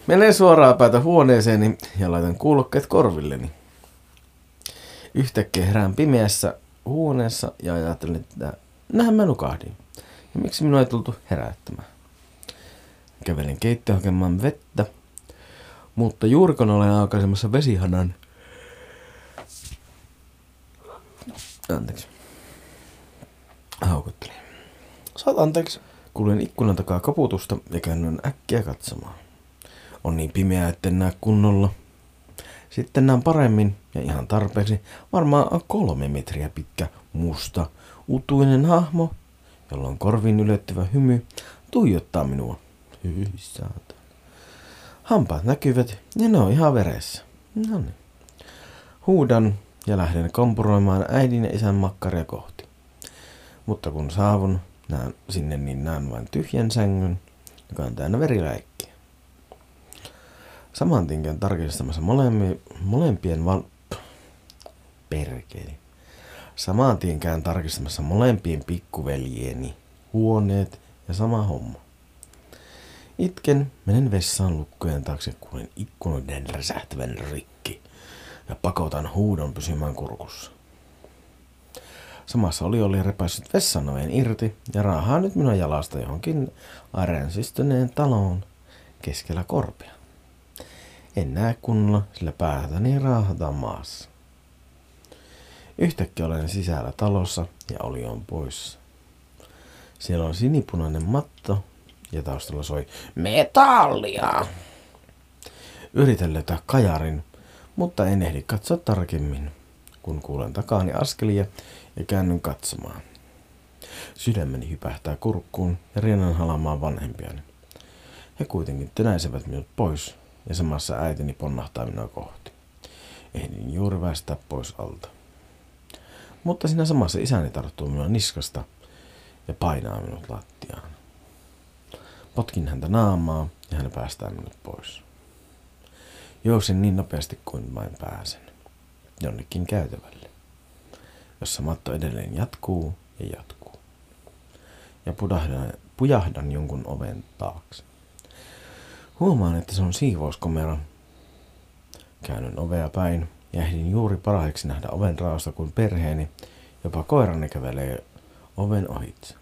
Menen suoraan päätä huoneeseeni ja laitan kuulokkeet korvilleni. Yhtäkkiä herään pimeässä huoneessa ja ajattelin, että nähän mä nukahdin. Ja miksi minua ei tultu herättämään? Kävelin keittiöön hakemaan vettä, mutta juuri kun olen aukaisemassa vesihanan... Anteeksi. Haukuttelin. Saat anteeksi. Kuulen ikkunan takaa koputusta ja käännyn äkkiä katsomaan. On niin pimeää, etten näe kunnolla. Sitten näen paremmin ja ihan tarpeeksi varmaan kolme metriä pitkä musta utuinen hahmo, jolla on korviin ylettyvä hymy, tuijottaa minua. Saata. Hampaat näkyvät ja ne on ihan veressä. No niin. Huudan ja lähden kompuroimaan äidin ja isän makkaria kohti. Mutta kun saavun näen, sinne, niin näen vain tyhjän sängyn, joka on täynnä veriläikkiä. Saman tien tarkistamassa molempien val... Perkeli. Saman tien käyn tarkistamassa molempien pikkuveljieni huoneet ja sama homma. Itken, menen vessaan lukkojen taakse, kuulen ikkunoiden räsähtävän rikki ja pakotan huudon pysymään kurkussa. Samassa oli oli repäissyt vessan irti ja raahaa nyt minua jalasta johonkin arensistyneen taloon keskellä korpea. En näe kunnolla, sillä päätäni raahataan maassa. Yhtäkkiä olen sisällä talossa ja oli on poissa. Siellä on sinipunainen matto ja taustalla soi metallia. Yritän löytää kajarin, mutta en ehdi katsoa tarkemmin, kun kuulen takaani askelia ja käännyn katsomaan. Sydämeni hypähtää kurkkuun ja riennan halamaan vanhempiani. He kuitenkin tönäisevät minut pois ja samassa äitini ponnahtaa minua kohti. Ehdin juuri väistää pois alta. Mutta siinä samassa isäni tarttuu minua niskasta ja painaa minut lattiaan. Potkin häntä naamaa ja hän päästää minut pois. Jousin niin nopeasti kuin vain pääsen. Jonnekin käytävälle, jossa matto edelleen jatkuu ja jatkuu. Ja pudahdan, pujahdan jonkun oven taakse. Huomaan, että se on siivouskomero. Käännyn ovea päin ja ehdin juuri parhaiksi nähdä oven raosta, kun perheeni, jopa koirani kävelee oven ohitse.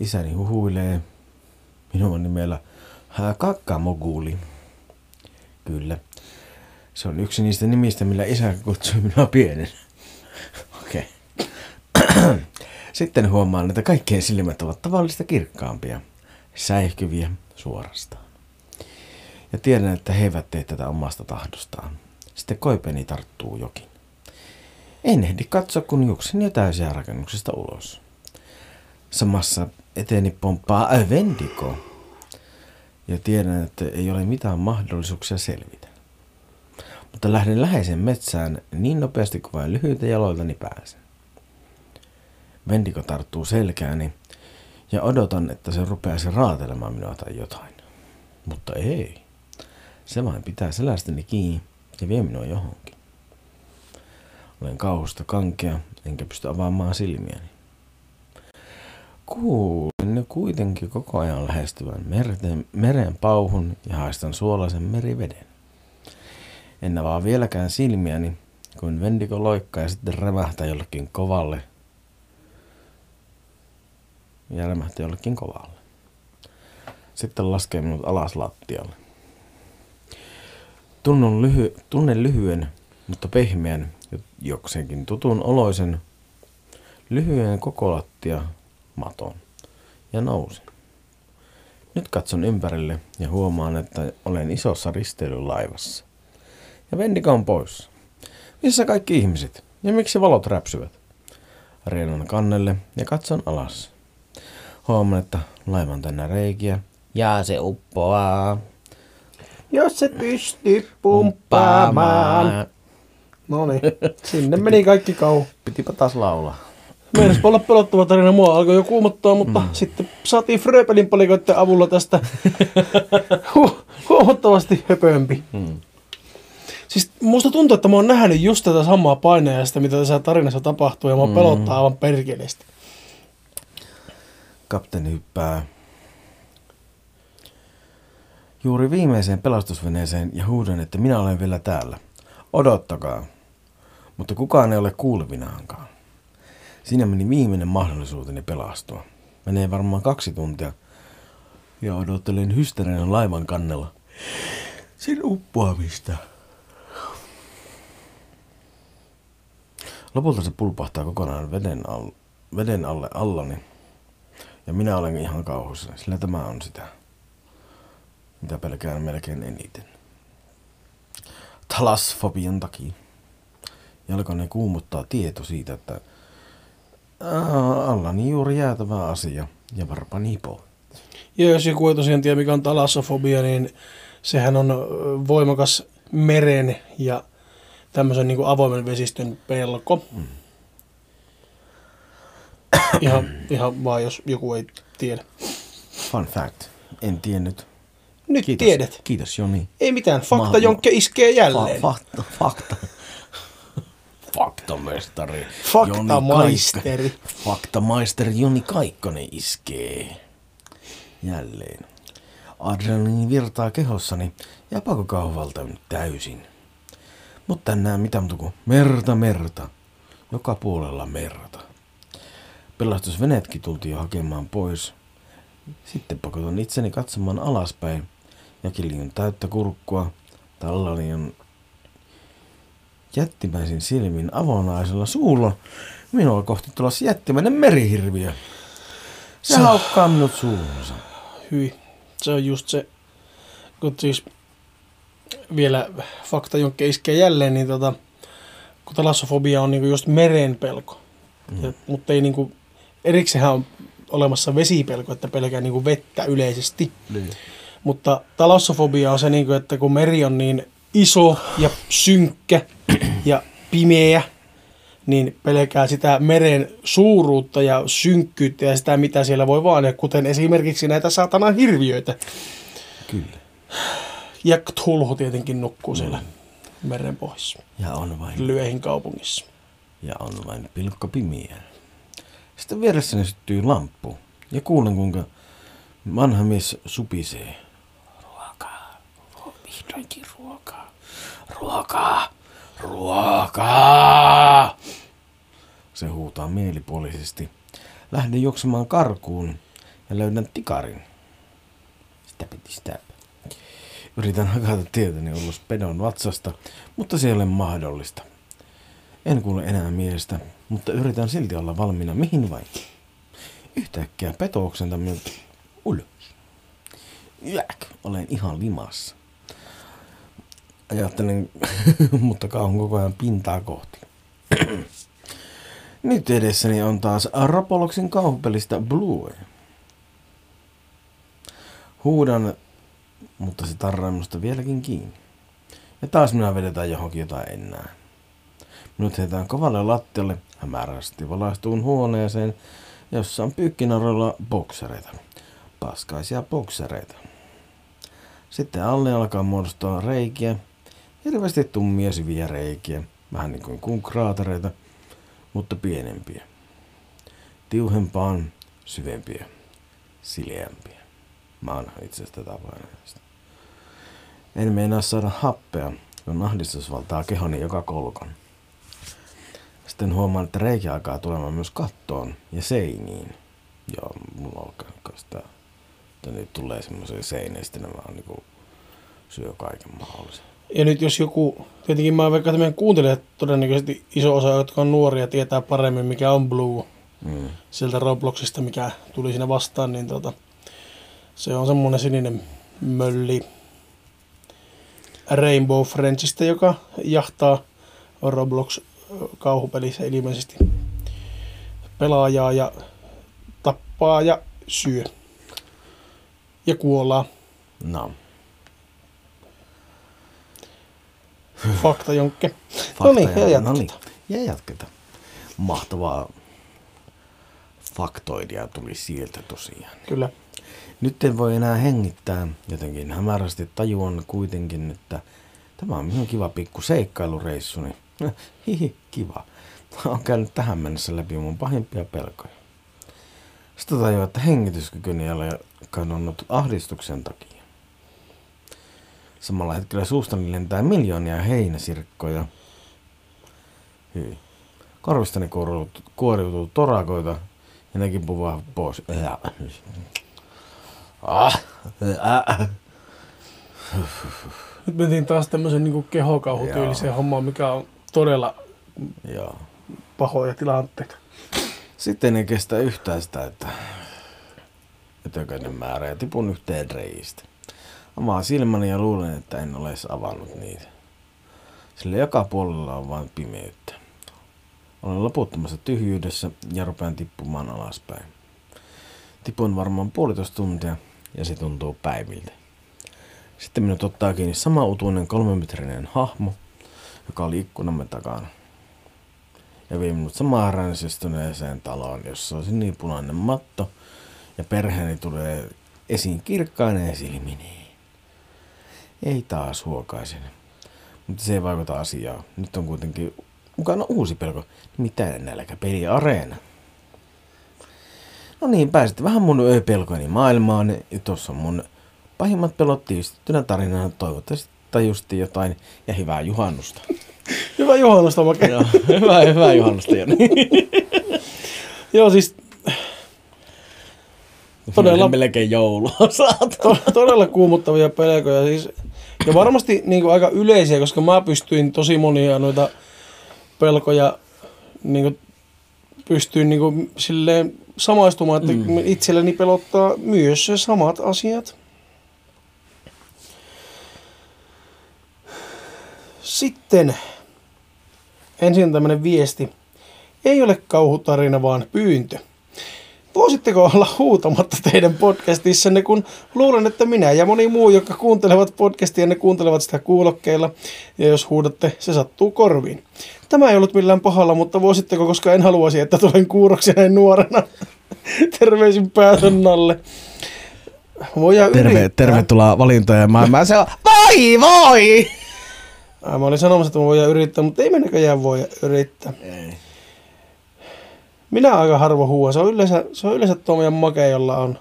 Isäni huhuilee minun nimellä Kakkamoguli. Kyllä. Se on yksi niistä nimistä, millä isä kutsui minua pienen. Okei. Okay. Sitten huomaan, että kaikkien silmät ovat tavallista kirkkaampia, säihkyviä suorastaan. Ja tiedän, että he eivät tee tätä omasta tahdostaan. Sitten koipeni tarttuu jokin. En ehdi katsoa, kun juoksen jo täysiä rakennuksesta ulos. Samassa eteeni pomppaa Vendigo. Ja tiedän, että ei ole mitään mahdollisuuksia selvitä. Mutta lähden läheisen metsään niin nopeasti kuin vain lyhyitä jaloiltani pääsen. Vendigo tarttuu selkääni ja odotan, että se rupeaisi raatelemaan minua tai jotain. Mutta ei. Se vain pitää selästäni kiinni ja vie minua johonkin. Olen kauhusta kankea, enkä pysty avaamaan silmiäni. Kuulin ne kuitenkin koko ajan lähestyvän merten, meren pauhun ja haistan suolaisen meriveden. En avaa vieläkään silmiäni, kun Vendigo loikkaa ja sitten rämähtää jollekin kovalle. Ja rämähtää jollekin kovalle. Sitten laskee minut alas lattialle. Tunnen, lyhy, tunnen lyhyen, mutta pehmeän, jokseenkin tutun oloisen, lyhyen koko lattia maton ja nousin. Nyt katson ympärille ja huomaan, että olen isossa risteilylaivassa. Ja Vendigo on pois. Missä kaikki ihmiset? Ja miksi valot räpsyvät? Reenan kannelle ja katson alas. Huomaan, että laivan tänne reikiä. Ja se uppoaa. Jos se pystyy pumppaamaan. No niin, sinne meni kaikki kau. Pitipä taas laulaa. Meidän olla pelottava tarina. Mua alkoi jo kuumottaa, mutta mm. sitten saatiin Fröbelin palikoiden avulla tästä hu- huomattavasti höpömpi. Mm. Siis musta tuntuu, että mä oon nähnyt just tätä samaa paineesta, mitä tässä tarinassa tapahtuu, ja mä mm. pelottaa aivan perkeleesti. Kapteeni hyppää juuri viimeiseen pelastusveneeseen ja huudan, että minä olen vielä täällä. Odottakaa. Mutta kukaan ei ole kuulevinaankaan. Siinä meni viimeinen mahdollisuuteni pelastua. Menee varmaan kaksi tuntia. Ja odottelen hysteerinen laivan kannella. Sen uppoamista. Lopulta se pulpahtaa kokonaan veden, al- veden alle allani. Ja minä olen ihan kauhussa, sillä tämä on sitä, mitä pelkään melkein eniten. Talasfobian takia. Jalkani kuumuttaa tieto siitä, että allani juuri jäätävä asia ja varpani hipo. Ja jos joku ei tosiaan tiedä, mikä on talassofobia, niin sehän on voimakas meren ja tämmöisen niin kuin avoimen vesistön pelko. Mm. Ihan, ihan vaan, jos joku ei tiedä. Fun fact. En tiennyt. Nyt Kiitos. tiedät. Kiitos Joni. Ei mitään, fakta jonkke iskee jälleen. Fa- fakta. Fakta. Faktamestari. Faktamaisteri. Joni Faktamaisteri Joni Kaikkonen iskee. Jälleen. Adrenaliini virtaa kehossani ja pakokauvalta nyt täysin. Mutta näe mitään muuta kuin merta, merta. Joka puolella merta. Pelastusveneetkin tultiin jo hakemaan pois. Sitten pakotan itseni katsomaan alaspäin ja kiljun täyttä kurkkua. Tallani on jättimäisin silmin avonaisella suulla. Minua kohti tulossa jättimäinen merihirviö. Se Se- haukkaa minut suuhunsa. Hyi. Se on just se, kun siis vielä fakta jonkke iskee jälleen, niin tota, kun talassofobia on niinku just meren pelko. Mm. Ja, mutta ei niinku, erikseen on olemassa vesipelko, että pelkää niinku vettä yleisesti. Niin. Mutta talassofobia on se, niinku, että kun meri on niin iso ja synkkä ja pimeä, niin pelkää sitä meren suuruutta ja synkkyyttä ja sitä, mitä siellä voi vaan, ja kuten esimerkiksi näitä saatanan hirviöitä. Kyllä. Ja Cthulhu tietenkin nukkuu siellä meren pohjassa, Ja on vain, Lyöhin kaupungissa. ja on vain pilkko pimiä. Sitten vieressäni syttyy lamppu. Ja kuulen kuinka vanha mies supisee. Vihdoinkin ruokaa. Ruokaa. Ruokaa. Se huutaa mielipuolisesti. Lähden juoksemaan karkuun ja löydän tikarin. Sitä piti sitä. Yritän hakata tietäni ulos pedon vatsasta, mutta se ei ole mahdollista. En kuule enää miestä, mutta yritän silti olla valmiina mihin vain. Yhtäkkiä peto oksentaa minut ylös. Jäk, olen ihan limassa. Ajattelen, mutta kauhun koko ajan pintaa kohti. Nyt edessäni on taas Rapoloksen kauhupelistä Blue. Huudan, mutta se tarraa minusta vieläkin kiinni. Ja taas minä vedetään johonkin jotain en näe. Minut heitetään kovalle lattialle hämärästi valaistuun huoneeseen, jossa on pyykkinaroilla boksereita. Paskaisia boksereita. Sitten alle alkaa muodostua reikiä. Hirveästi tummia syviä reikiä. Vähän niin kuin kuun kraatereita, mutta pienempiä. Tiuhempaan, syvempiä, sileämpiä. Mä oon itse asiassa tätä. En meinaa saada happea, kun ahdistus valtaa kehoni joka kolkon. Sitten huomaan, että reikä alkaa tulemaan myös kattoon ja seiniin. Joo, mulla alkaa sitä, että nyt tulee semmoisia seinejä, sitten nämä niinku syö kaiken mahdollisen. Ja nyt jos joku, tietenkin mä veikkaan, että meidän kuuntelijat todennäköisesti iso osa, jotka on nuoria, tietää paremmin, mikä on Blue Mm. sieltä Robloxista, mikä tuli siinä vastaan, niin tota, se on semmoinen sininen mölli Rainbow Friendsistä, joka jahtaa Roblox-kauhupelissä ilmeisesti pelaajaa ja tappaa ja syö. Ja kuolaa. No. Fakta jonkke. Fakta No niin, ja no jatketaan. niin, ja jatketaan. Mahtavaa faktoidia tuli sieltä tosiaan. Kyllä. Nyt en voi enää hengittää, jotenkin hämärästi tajuan kuitenkin, että tämä on ihan kiva pikku seikkailureissu, niin hihi, kiva. Mä oon käynyt tähän mennessä läpi mun pahimpia pelkoja. Sitten tajuan, että hengityskykyni ei ole kadonnut ahdistuksen takia. Samalla hetkellä suustani lentää miljoonia heinäsirkkoja. Hyi. Korvistani kuoriutuu, torakoita ja nekin puvaa pois. Ah, äh. Nyt mentiin taas tämmöisen niin kehokauhutyyliseen hommaan, mikä on todella Joo. pahoja tilanteita. Sitten ei kestä yhtään sitä, että ötököinen määrä ja tipun yhteen reistä. Amaan silmäni ja luulen, että en ole edes avannut niitä. Sillä joka puolella on vain pimeyttä. Olen loputtomassa tyhjyydessä ja rupean tippumaan alaspäin. Tipun varmaan puolitoista tuntia ja se tuntuu päiviltä. Sitten minut ottaa kiinni sama utuinen kolmemetrinen hahmo, joka oli ikkunamme takana. Ja vie minut samaan ränsistyneeseen taloon, jossa on sinipunainen matto ja perheeni tulee esiin kirkkaine silmineen. Ei taas huokaisen. Mutta se ei vaikuta asiaan. Nyt on kuitenkin mukana uusi pelko. Nimittäin nälkäpeli Areena. No niin, pääsitte vähän mun pelkoni maailmaan. Ja tuossa on mun pahimmat pelot tiivistettynä tarinana. Toivottavasti tajusti jotain ja hyvää juhannusta. Hyvä juhannusta, Make. Joo, hyvää, hyvää juhannusta. Joo, siis Todella- Melkein joulua to, todella kuumuttavia pelkoja. Siis, ja varmasti niin kuin, aika yleisiä, koska mä pystyin tosi monia noita pelkoja niin kuin, pystyin niin kuin, silleen samaistumaan, että mm. itselleni pelottaa myös se samat asiat. Sitten ensin tämmöinen viesti. Ei ole kauhutarina, vaan pyyntö. Voisitteko olla huutamatta teidän podcastissanne, kun luulen, että minä ja moni muu, jotka kuuntelevat podcastia, ne kuuntelevat sitä kuulokkeilla, ja jos huudatte, se sattuu korviin. Tämä ei ollut millään pahalla, mutta voisitteko, koska en haluaisi, että tulen kuuroksi näin nuorena. Terveisin pääsönnalle. Voidaan Terve, yrittää. tervetuloa valintojen maailmaan. Se on, voi mä olin sanomassa, että me voidaan yrittää, mutta ei me näköjään voi yrittää. Ei. Minä aika harvo huuan. Se on yleensä, se on yleensä tuo meidän make, jolla on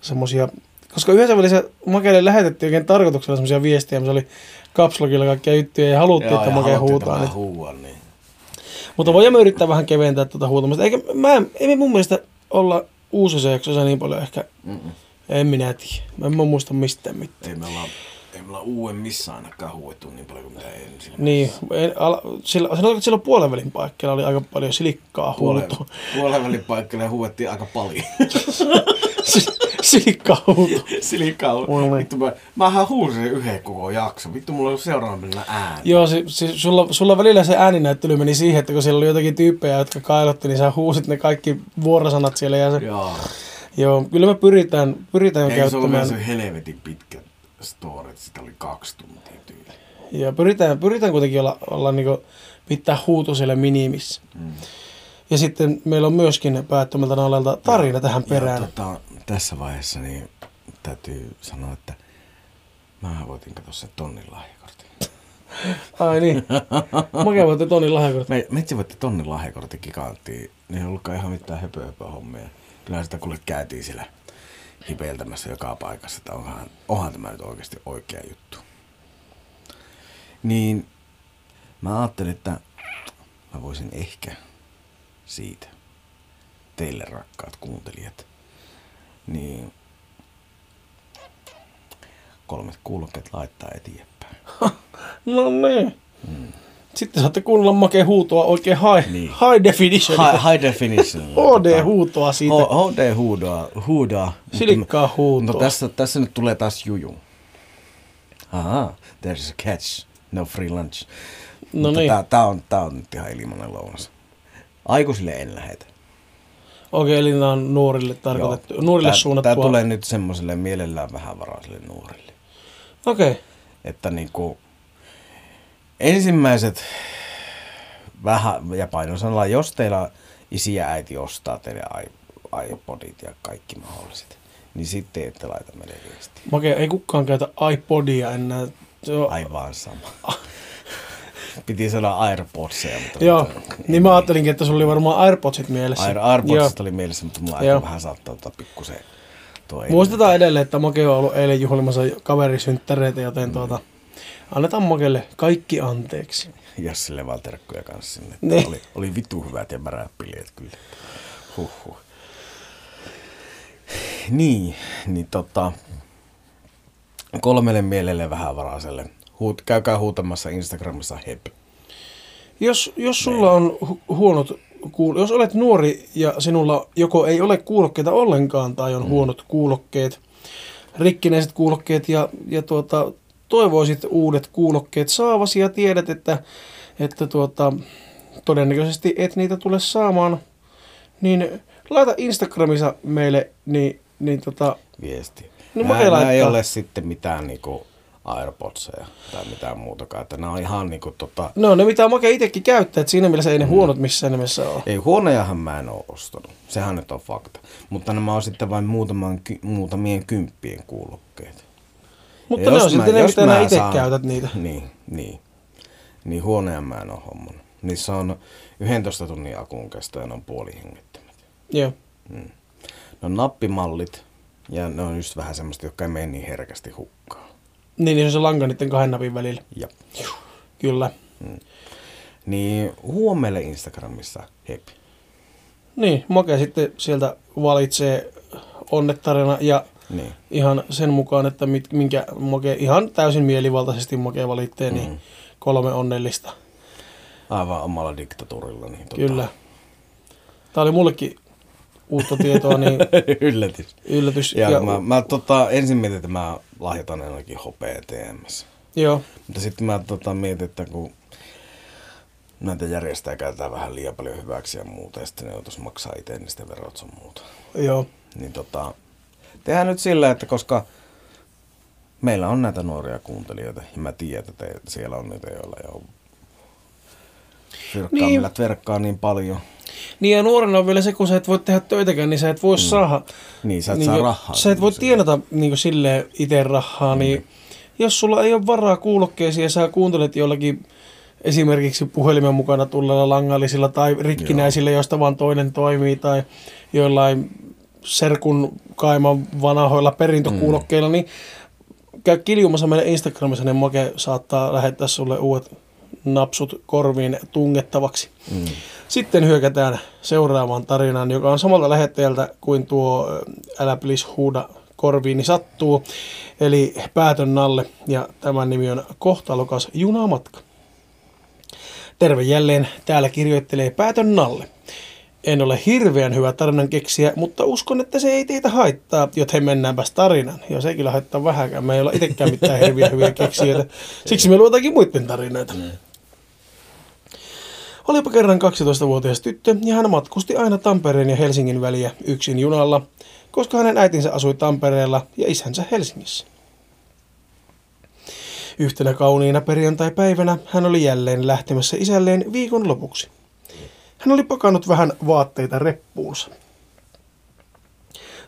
semmosia... Koska yhdessä välissä makeille lähetettiin oikein tarkoituksella semmosia viestejä, missä oli kapslogilla kaikkia juttuja ja haluttiin, että make huutaa. Niin. Huua, niin. Mutta voimme yrittää vähän keventää tuota huutamista. Eikä, mä, en- ei me mun mielestä olla uusissa jaksossa niin paljon ehkä. Mm-mm. En minä tiedä. Mä en muista mistään mitään. Ei me olla, ei uuden missään ainakaan huuettu niin paljon kuin mitä ensin. Niin, en, ala, sillä, sanotaan, että silloin puolen välin paikkeilla oli aika paljon silikkaa huutoa. Puolen välin paikalla huuettiin aika paljon. silikkaa huutoa. Silikaa. Oi. Vittu, mä, mähän huusin yhden koko jakso. Vittu, mulla on seuraavana ääni. Joo, si, si, sulla, sulla välillä se ääninäyttely meni siihen, että kun siellä oli jotakin tyyppejä, jotka kailotti, niin sä huusit ne kaikki vuorosanat siellä. Ja se, joo. Joo. kyllä me pyritään, pyritään Ei se ole käyttämään. se helvetin pitkä story, että sitä oli kaksi tuntia tyyli. Ja pyritään, pyritään kuitenkin olla, olla niinku, pitää huuto siellä minimissä. Mm. Ja sitten meillä on myöskin päättömältä naulelta tarina tähän perään. Ja tota, tässä vaiheessa niin täytyy sanoa, että mä voitin katsoa sen tonnin lahjakortin. Ai niin. Makea voitte Tonin lahjakortti. Me, metsi voitti tonnin lahjakortin giganttiin. Niin ei ollutkaan ihan mitään höpö, höpö hommia. Kyllä sitä kuule käytiin siellä hipeiltämässä joka paikassa, että onhan, onhan tämä nyt oikeasti oikea juttu. Niin mä ajattelin, että mä voisin ehkä siitä teille rakkaat kuuntelijat, niin kolmet kuulokkeet laittaa eteenpäin. No niin. Sitten saatte kuunnella makea huutoa oikein high, Niin. high definition. High, high definition. HD-huutoa siitä. HD huudaa, huudaa. Silikkaa huutoa. No tässä, tässä nyt tulee taas juju. Aha, there's a catch. No free lunch. No Mutta niin. tää, tää, on, tää on nyt ihan ilmanen lounas. Aikuisille en lähetä. Okei, eli nämä on nuorille tarkoitettu, nuorille tää, suunnattua. Tää tulee nyt semmoiselle mielellään vähävaraisille nuorille. Okei, Että niinku ensimmäiset vähän, ja painosanalla, jos teillä isi ja äiti ostaa teille iPodit ja kaikki mahdolliset, niin sitten ette laita meille viestiä. Okei, ei kukaan käytä iPodia enää. On, Aivan sama. Piti sanoa AirPodsia, mutta... Joo, niin mä ajattelinkin, että sulla oli varmaan AirPodsit mielessä. Air, Joo. AirPodsista oli mielessä, mutta mulla Joo. aika vähän saattaa ottaa pikkusen tuo Muistetaan edelleen, että Make on ollut eilen juhlimassa kaverisynttäreitä, joten tuota, annetaan Makelle kaikki anteeksi. Jassille vaan terkkuja kanssa sinne. Niin. Oli, oli vitu hyvät ja märät bileet kyllä. Huhhuh. Niin, niin tota, kolmelle mielelle vähävaraiselle. Huut, käykää huutamassa Instagramissa hep. Jos, jos sulla on hu- huonot kuul- jos olet nuori ja sinulla joko ei ole kuulokkeita ollenkaan tai on huonot kuulokkeet, rikkinäiset kuulokkeet ja, ja tuota, toivoisit uudet kuulokkeet saavasi ja tiedät, että, että tuota, todennäköisesti et niitä tule saamaan, niin laita Instagramissa meille, niin, niin tota, Viesti. Nää- Make nää ei ole sitten mitään niinku AirPodseja tai mitään muutakaan. Että nämä on ihan niinku tota... no ne mitä Make itsekin käyttää, että siinä mielessä ei ne huonot missään nimessä ole. Ei huonejahan mä en ole ostanut. Sehän nyt on fakta. Mutta nämä on sitten vain muutaman, muutamien kymppien kuulokkeet. Mutta ne on silti ne, mitä mä nää itse saan- käytät niitä. Niin, niin. Niin huoneja mä en ole hommannut. Niissä on 11 tunnin akun kesto ja ne on puoli hengettömät. Joo. Ne on nappimallit ja ne on just vähän semmoista, jotka ei mene niin herkästi hukkaan. Niin, niin se on se lanka niiden kahden napin välillä. Ja. Kyllä. Niin huomelle Instagramissa hep. Niin, Make sitten sieltä valitsee onnetarina ja Niin. ihan sen mukaan, että mit, minkä Make ihan täysin mielivaltaisesti Make valitsee, niin Mm. kolme onnellista. Aivan omalla diktatuurilla. Niin tota, Kyllä. Tämä oli mullekin uutta tietoa, niin Yllätys. yllätys. Ja, ja mä, mä tota, ensin mietin, että mä lahjoitan ainakin hopea TMS. Joo, Mutta sitten mä tota, mietin, että kun näitä järjestää käytetään vähän liian paljon hyväksi ja muuta, ja sitten ne joutuisi maksaa itse niistä verot sun muuta. joo. Niin tota, tehdään nyt sillä, että koska meillä on näitä nuoria kuuntelijoita, ja mä tiedän, että te, siellä on niitä, joilla jo fyrkkaa, Niin. niin. verkkaa niin paljon. Niin ja nuorena on vielä se, kun sä et voi tehdä töitäkään, niin sä et voi mm. saada... Niin, sä et saa jo- rahaa. Sä et voi Niin, tienata niin silleen itse rahaa, mm. niin jos sulla ei ole varaa kuulokkeisiin ja sä kuuntelet jollakin esimerkiksi puhelimen mukana tulleilla langallisilla tai rikkinäisillä, joista vaan toinen toimii, tai joillain serkun kaiman vanhoilla perintökuulokkeilla, mm. niin käy kiljumassa meidän Instagramissa, niin Make saattaa lähettää sulle uudet napsut korviin tungettavaksi. Mm. Sitten hyökätään seuraavaan tarinaan, joka on samalta lähettäjältä kuin tuo Älä please huuda korviini sattuu, eli Päätön Nalle, ja tämän nimi on Kohtalokas junamatka. Terve jälleen, täällä kirjoittelee Päätön Nalle. En ole hirveän hyvä tarinan keksiä, mutta uskon, että se ei teitä haittaa, joten mennäänpäs tarinan. Ja se ei kyllä haittaa vähäkään. Me ei olla itsekään mitään hirveän hyviä keksijöitä. Siksi me luotaankin muiden tarinoita. Olipa kerran 12-vuotias tyttö ja hän matkusti aina Tampereen ja Helsingin väliä yksin junalla, koska hänen äitinsä asui Tampereella ja isänsä Helsingissä. Yhtenä kauniina perjantai-päivänä hän oli jälleen lähtemässä isälleen viikon lopuksi. Hän oli pakannut vähän vaatteita reppuunsa.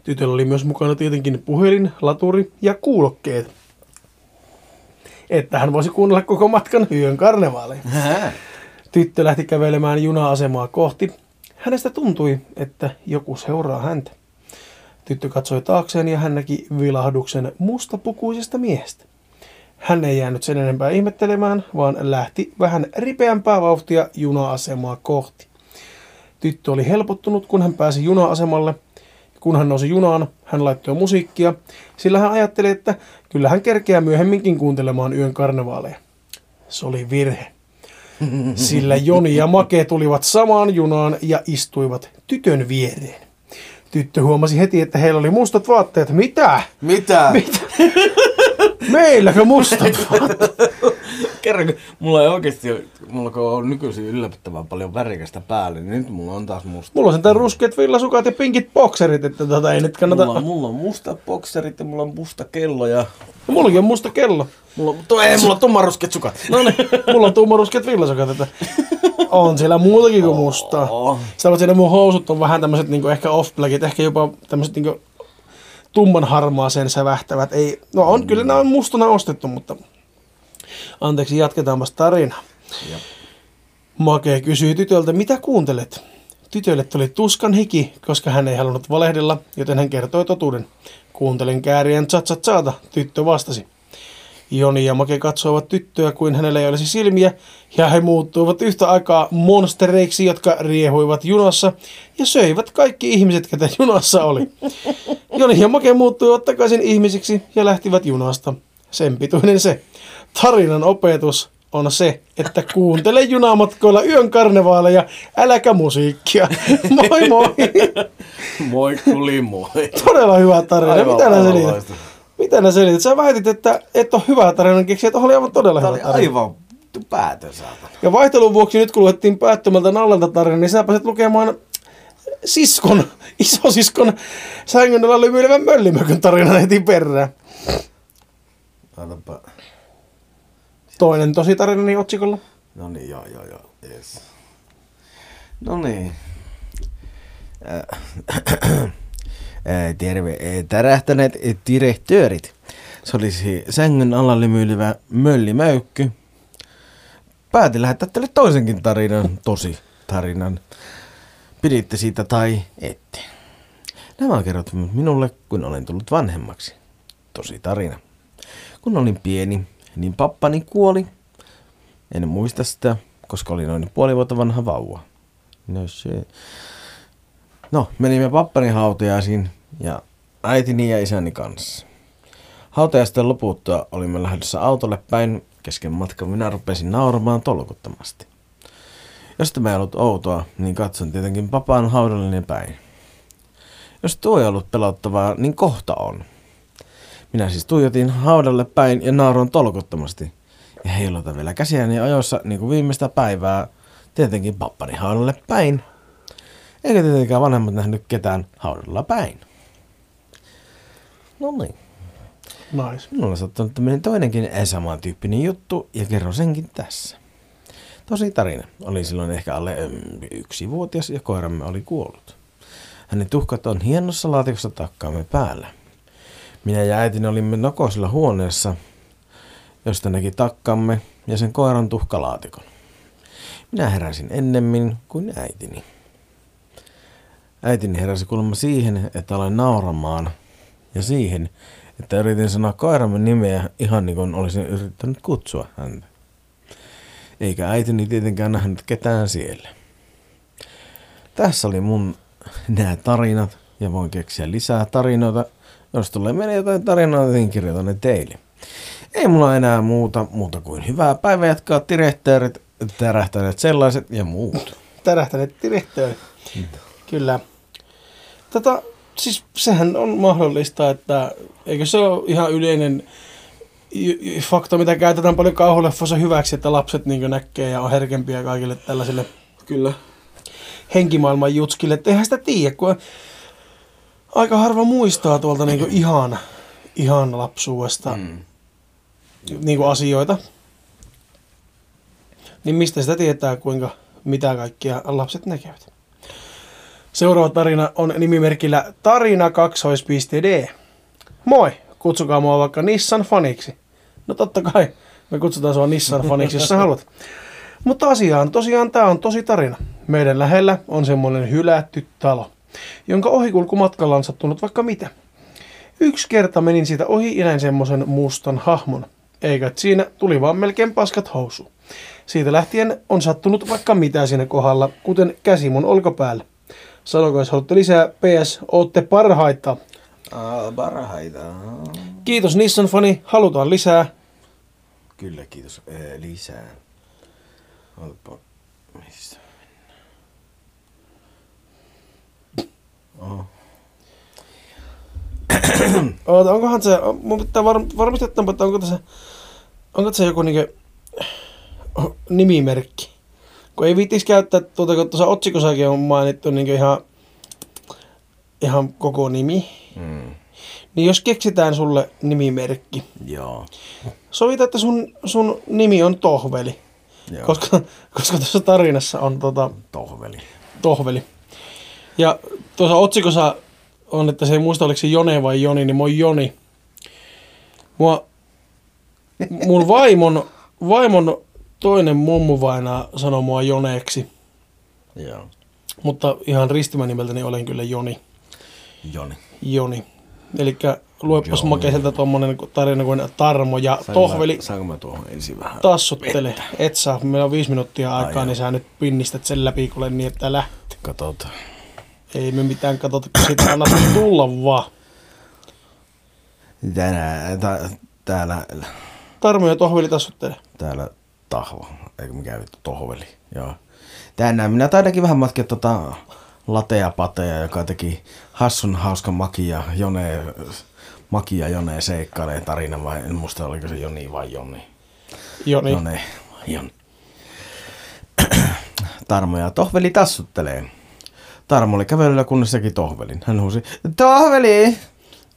Tytöllä oli myös mukana tietenkin puhelin, laturi ja kuulokkeet. Että hän voisi kuunnella koko matkan hyön karnevaaleja. Tyttö lähti kävelemään juna-asemaa kohti. Hänestä tuntui, että joku seuraa häntä. Tyttö katsoi taakseen ja hän näki vilahduksen mustapukuisesta miehestä. Hän ei jäänyt sen enempää ihmettelemään, vaan lähti vähän ripeämpää vauhtia juna-asemaa kohti. Tyttö oli helpottunut, kun hän pääsi juna-asemalle. Kun hän nousi junaan, hän laittoi musiikkia, sillä hän ajatteli, että kyllä hän kerkeää myöhemminkin kuuntelemaan yön karnevaaleja. Se oli virhe. Sillä Joni ja Make tulivat samaan junaan ja istuivat tytön viereen. Tyttö huomasi heti, että heillä oli mustat vaatteet. Mitä? Mitä? Mitä? Meilläkö mustat vaatteet? kerran, kun mulla ei oikeesti ole, mulla kun on nykyisin yllättävän paljon värikästä päälle, niin nyt mulla on taas musta. Mulla on sentään ruskeat villasukat ja pinkit bokserit, että tota ei nyt kannata... Mulla on, mulla on musta bokserit ja mulla on musta kello ja... No, mullakin on musta kello. Mulla on, tuo, ei, mulla on tummarusket sukat. No niin, mulla on tummaruskeat villasukat, että on siellä muutakin kuin mustaa. Oo. Sitä ne mun housut on vähän tämmöiset niinku ehkä off-blackit, ehkä jopa tämmöiset niinku tumman harmaaseen sävähtävät. Ei, no on, kyllä nämä on mustana ostettu, mutta anteeksi, jatketaanpas tarinaa. Jep. Make kysyi tytöltä, mitä kuuntelet? Tytölle tuli tuskan hiki, koska hän ei halunnut valehdella, joten hän kertoi totuuden. Kuuntelen käärien tsatsa tyttö vastasi. Joni ja Make katsoivat tyttöä kuin hänellä ei olisi silmiä, ja he muuttuivat yhtä aikaa monstereiksi, jotka riehuivat junassa ja söivät kaikki ihmiset, ketä junassa oli. Joni ja Make muuttuivat takaisin ihmisiksi ja lähtivät junasta. Sen pituinen se. Tarinan opetus on se, että kuuntele junamatkoilla yön karnevaaleja, äläkä musiikkia. Moi moi! Moi kuli moi. Todella hyvä tarina. Aivan, Mitä aivan selität? Mitä nää selität? Sä väitit, että et ole hyvä tarinan keksiä, että oli aivan todella Tää hyvä tarina. aivan päätön saatana. Ja vaihtelun vuoksi nyt kun luettiin päättömältä nallalta tarina, niin sä pääset lukemaan siskon, isosiskon sängyn alla lymyilevän möllimökön tarinan heti perään. Annapa. Toinen tosi tarinani otsikolla. No niin, joo, joo, joo. Yes. No niin. Äh, äh, Terve. äh, Tärähtäneet direktöörit. Se olisi sängyn alla lymyilevä möllimäykky. Päätin lähettää teille toisenkin tarinan, tosi tarinan. Piditte siitä tai ette. Nämä on kerrottu minulle, kun olen tullut vanhemmaksi. Tosi tarina. Kun olin pieni, niin pappani kuoli en muista sitä, koska oli noin puoli vuotta vanha vauva. No se. No, menimme pappani hautajaisiin ja äitini ja isäni kanssa. Hautajaisten loputtua olimme lähdössä autolle päin. Kesken matkan minä rupesin nauramaan tolkuttomasti. Jos tämä ei ollut outoa, niin katson tietenkin papan haudallinen päin. Jos tuo ei ollut pelottavaa, niin kohta on. Minä siis tuijotin haudalle päin ja nauroin tolkuttomasti. Ja heilutan vielä käsiäni ajoissa niin kuin viimeistä päivää tietenkin pappani haudalle päin. Eikä tietenkään vanhemmat nähnyt ketään haudalla päin. No niin. Nice. Minulla on sattunut tämmöinen toinenkin samantyyppinen juttu ja kerron senkin tässä. Tosi tarina. Oli silloin ehkä alle yksi vuotias ja koiramme oli kuollut. Hänen tuhkat on hienossa laatikossa takkaamme päällä. Minä ja äitini olimme nokoisella huoneessa, josta näki takkamme ja sen koiran tuhkalaatikon. Minä heräsin ennemmin kuin äitini. Äitini heräsi kuulemma siihen, että aloin nauramaan ja siihen, että yritin sanoa koiramme nimeä ihan niin kuin olisin yrittänyt kutsua häntä. Eikä äitini tietenkään nähnyt ketään siellä. Tässä oli mun nämä tarinat ja voin keksiä lisää tarinoita. Jos tulee meille jotain tarinoita, niin kirjoitan ne teille. Ei mulla enää muuta, muuta kuin hyvää päivää jatkaa direktöörit, tärähtäneet sellaiset ja muut. Tärähtäneet direktööri. Kyllä. Tätä, siis sehän on mahdollista, että eikö se ole ihan yleinen fakta, mitä käytetään paljon kauhuleffoissa hyväksi, että lapset niin näkee ja on herkempiä kaikille tällaisille Kyllä. henkimaailman jutskille. Et eihän sitä tiedä, kun aika harva muistaa tuolta niin ihan, ihan lapsuudesta Mm. niin asioita. Niin mistä sitä tietää, kuinka mitä kaikkia lapset näkevät. Seuraava tarina on nimimerkillä tarina 2.d. Moi, kutsukaa mua vaikka Nissan faniksi. No totta kai, me kutsutaan sua Nissan faniksi, jos sä haluat. Mutta asiaan, tosiaan tämä on tosi tarina. Meidän lähellä on semmoinen hylätty talo, jonka ohikulkumatkalla on sattunut vaikka mitä. Yksi kerta menin siitä ohi ja näin semmoisen mustan hahmon. Eikä siinä tuli vaan melkein paskat housu. Siitä lähtien on sattunut vaikka mitä siinä kohdalla, kuten käsi mun olkapäällä. Sanoko, jos haluatte lisää, PS, ootte parhaita. Ah, parhaita. Kiitos Nissan fani, halutaan lisää. Kyllä, kiitos. Ee, lisää. Olpa. Missä Oh. Oota, onkohan se, mun pitää var, varmistaa, että onko tässä, onko tässä joku niinkö nimimerkki. Kun ei viitis käyttää tuota, kun tuossa otsikossakin on mainittu niin ihan, ihan koko nimi. Mm. Niin jos keksitään sulle nimimerkki, Joo. sovita, että sun, sun nimi on Tohveli. Joo. Koska, koska tuossa tarinassa on tota, Tohveli. Tohveli. Ja tuossa otsikossa on, että se ei muista, oliko se Jone vai Joni, niin oon Joni. Mua, mun vaimon, vaimon toinen mummuvaina sanoi mua Joneeksi, Joo. mutta ihan ristimänimeltäni olen kyllä Joni. Joni. Joni. Eli luepas makeiselta tuommoinen tarina kuin Tarmo ja Saanko Tohveli Mä, saanko mä tuohon ensin vähän? tassuttele. Et saa, meillä on viisi minuuttia Ai aikaa, joo. niin sä nyt pinnistät sen läpi, kuule niin, että lähtee. Katsotaan. Ei me mitään katsota, kun anna tulla vaan. Tänään, tä, täällä, Tarmo ja Tohveli tassuttele. täällä tahvo, eikö mikä vittu tohveli, joo. Tänään minä taidankin vähän matkia tota latea pateja, joka teki hassun hauska makia Jone, makia Jone seikkailee tarina vai en muista oliko se Joni vai Joni. Joni. Jone, Joni. Tarmo ja Tohveli tassuttelee. Tarmo oli kävelyllä kunnes Tohvelin. Hän huusi, Tohveli!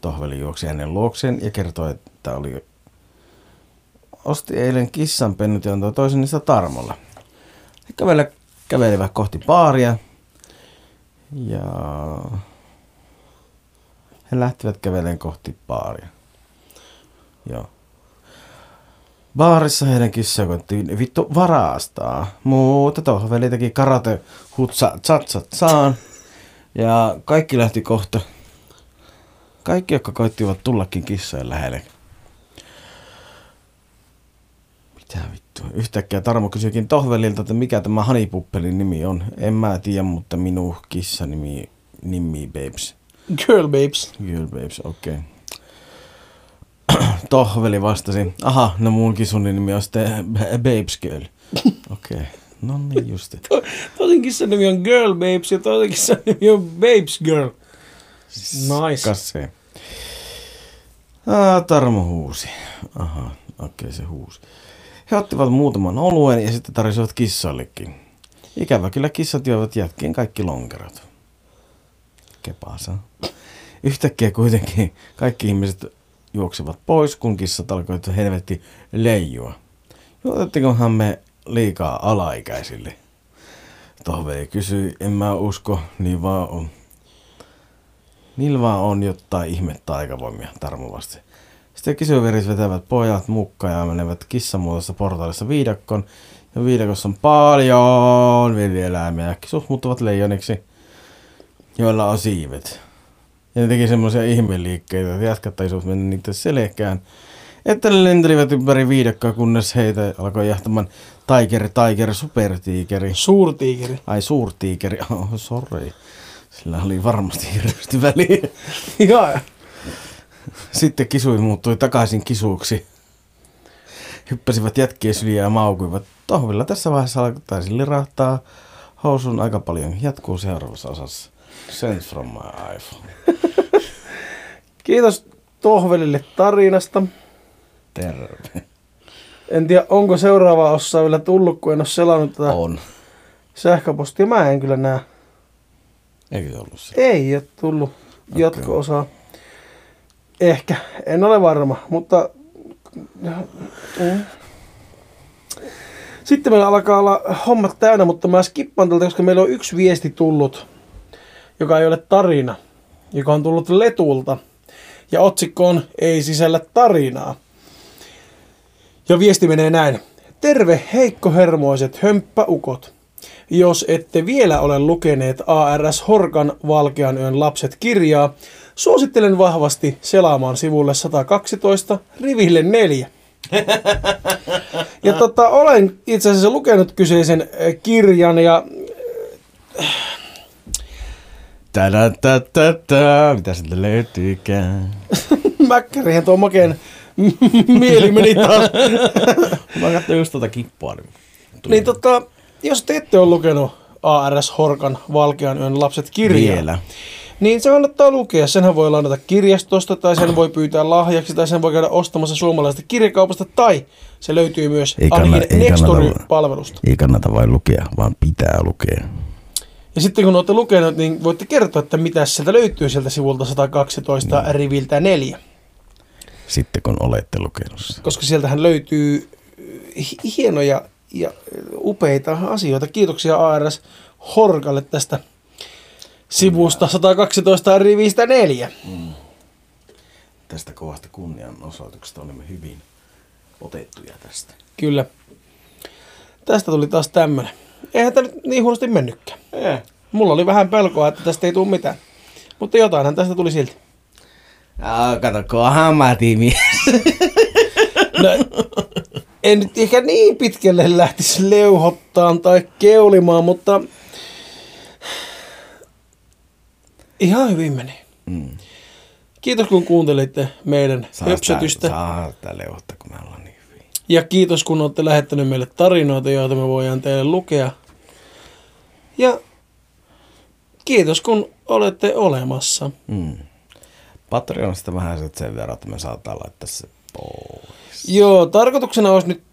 Tohveli juoksi hänen luokseen ja kertoi, että oli osti eilen kissanpennut ja antoi toisen niistä Tarmolla. He kävellä, kävelivät kohti baaria ja he lähtivät kävelemään kohti baaria. Joo. Baarissa heidän kissa koettiin vittu varastaa, mutta tohveli teki karate hutsa tsatsat saan. Ja kaikki lähti kohta. Kaikki, jotka koittivat tullakin kissojen lähelle. Mitä vittua? Yhtäkkiä Tarmo kysyikin Tohvelilta, että mikä tämä Hanipuppelin nimi on. En mä tiedä, mutta minun kissa nimi, nimi Babes. Girl babes. Girl Babes, okei. Okay. Tohveli vastasi, aha, no mun kisun nimi on sitten Babes Girl. Okei, okay. no niin justi. Toisen kissan nimi on Girl Babes ja toisen kissan nimi on Babes Girl. Nice. Kasse. Ah, Tarmo huusi. Aha, okei okay, se huusi. He ottivat muutaman oluen ja sitten tarjosivat kissallekin. Ikävä kyllä kissat joivat jätkien kaikki lonkerot. Kepasa. Yhtäkkiä kuitenkin kaikki ihmiset juoksivat pois, kun kissat alkoivat helvetti leijua. Juotettikohan me liikaa alaikäisille? Tohveli kysyi, en mä usko, niin vaan on. Niillä vaan on jotain ihme taikavoimia, Tarmo vasti. Sitten kisoverit vetävät pojat mukaan ja menevät kissamuotoisessa portaalissa viidakkoon. Ja viidakossa on paljon villieläimiä. Kisut muuttuvat leijoniksi, joilla on siivet. Ja ne teki semmoisia ihmeliikkeitä, että jätkät taisivat mennä niiden selkään. Että ne lentelivät ympäri viidakkoa, kunnes heitä alkoi jahtamaan Tiger, Tiger, Supertiikeri. Suurtiikeri. Ai suurtiikeri, oh, sorry. Sillä oli varmasti hirveästi väliä. Joo. Sitten kisui muuttui takaisin kisuuksi. Hyppäsivät jätkien syliä ja maukuivat. Tohvilla tässä vaiheessa alkaisi lirahtaa housun aika paljon. Jatkuu seuraavassa osassa. Sent from my iPhone. Kiitos Tohvelille tarinasta. Terve. En tiedä, onko seuraava osa vielä tullut, kun en ole selannut tätä On. sähköpostia. Mä en kyllä näe. Eikö ollut se? Ei ole tullut jatko-osaa. Ehkä, en ole varma, mutta... Mm. Sitten meillä alkaa olla hommat täynnä, mutta mä skippaan tältä, koska meillä on yksi viesti tullut, joka ei ole tarina, joka on tullut Letulta. Ja otsikko on Ei sisällä tarinaa. Ja viesti menee näin. Terve heikkohermoiset hömppäukot. Jos ette vielä ole lukeneet ARS Horkan Valkean yön lapset kirjaa, suosittelen vahvasti selaamaan sivulle 112 riville 4. Ja tota, olen itse asiassa lukenut kyseisen äh, kirjan ja Tada, tada, tada. Mitä sieltä löytyykään? mäkkärihän tuo makeen mieli meni taas. Mä katsoin just tota kippua. Niin, tuli. Niin tota, jos te ette ole lukenut ARS Horkan Valkean yön lapset kirjaa, Vielä. Niin se kannattaa lukea. Senhän voi lainata kirjastosta, tai sen voi pyytää lahjaksi, tai sen voi käydä ostamassa suomalaisesta kirjakaupasta, tai se löytyy myös Ei ainakin kannata- ei Nextory-palvelusta. Ei kannata vain lukea, vaan pitää lukea. Ja sitten kun olette lukenut, niin voitte kertoa, että mitä sieltä löytyy sieltä sivulta 112 Niin. riviltä 4. Sitten kun olette lukenut. Koska sieltähän löytyy hi- hienoja ja upeita asioita. Kiitoksia ARS Horkalle tästä sivusta 112 rivistä 4. Tästä kovasta kunnianosoituksesta olimme hyvin otettuja tästä. Kyllä. Tästä tuli taas tämmönen. Eihän tämä nyt niin huonosti mennytkään. Eh. Mulla oli vähän pelkoa, että tästä ei tule mitään. Mutta jotainhan tästä tuli silti. Aa, kato, kun ammatimies. No, en nyt ehkä niin pitkälle lähtisi leuhottaan tai keulimaan, mutta ihan hyvin meni. Mm. Kiitos kun kuuntelitte meidän höpsötystä. Saa sitä leuhottaa, kun me ollaan niin hyvin. Ja kiitos kun olette lähettänyt meille tarinoita, joita me voidaan teille lukea. Ja kiitos kun olette olemassa. Mm. Patreonista vähän sit sen verran, että me saattaa laittaa se pois. Joo, tarkoituksena olisi nyt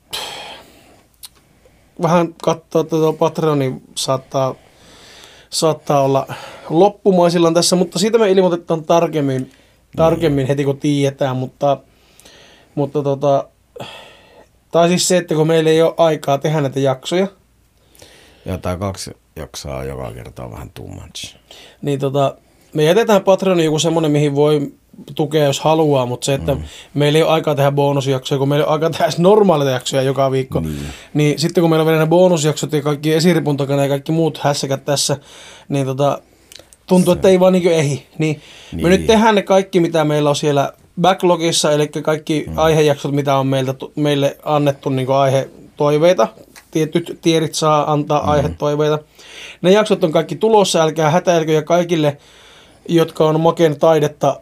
vähän katsoa, että tuo Patreoni saattaa, saattaa olla loppumaisillaan tässä, mutta siitä me ilmoitetaan tarkemmin, tarkemmin heti kun tiedetään, mutta, mutta tota, tai siis se, että kun meillä ei ole aikaa tehdä näitä jaksoja, Ja tää kaksi jaksaa joka kerta on vähän too much. niin tota, me jätetään Patreoni joku semmoinen, mihin voi tukea, jos haluaa, mutta se, että mm. meillä ei ole aikaa tehdä bonusjaksoja, kun meillä ei ole aikaa tehdä edes normaaleita jaksoja joka viikko, niin. niin sitten kun meillä on vielä ne bonusjaksot ja kaikki esiripun takana ja kaikki muut hässäkät tässä, niin tota, tuntuu, että ei vaan niin ehdi. Niin, niin. me Niin. nyt tehdään ne kaikki, mitä meillä on siellä backlogissa, eli kaikki mm. aihejaksot, mitä on meiltä, meille annettu niin aihetoiveita. Tietyt tierit saa antaa mm. aihetoiveita. Ne jaksot on kaikki tulossa, älkää hätäilkö ja kaikille, jotka on Maken taidetta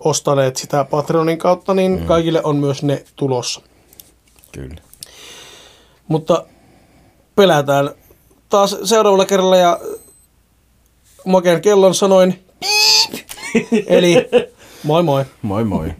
ostaneet sitä Patreonin kautta, niin mm. kaikille on myös ne tulossa. Kyllä. Mutta pelätään taas seuraavalla kerralla ja Maken kellon sanoin. Eli moi moi. Moi moi.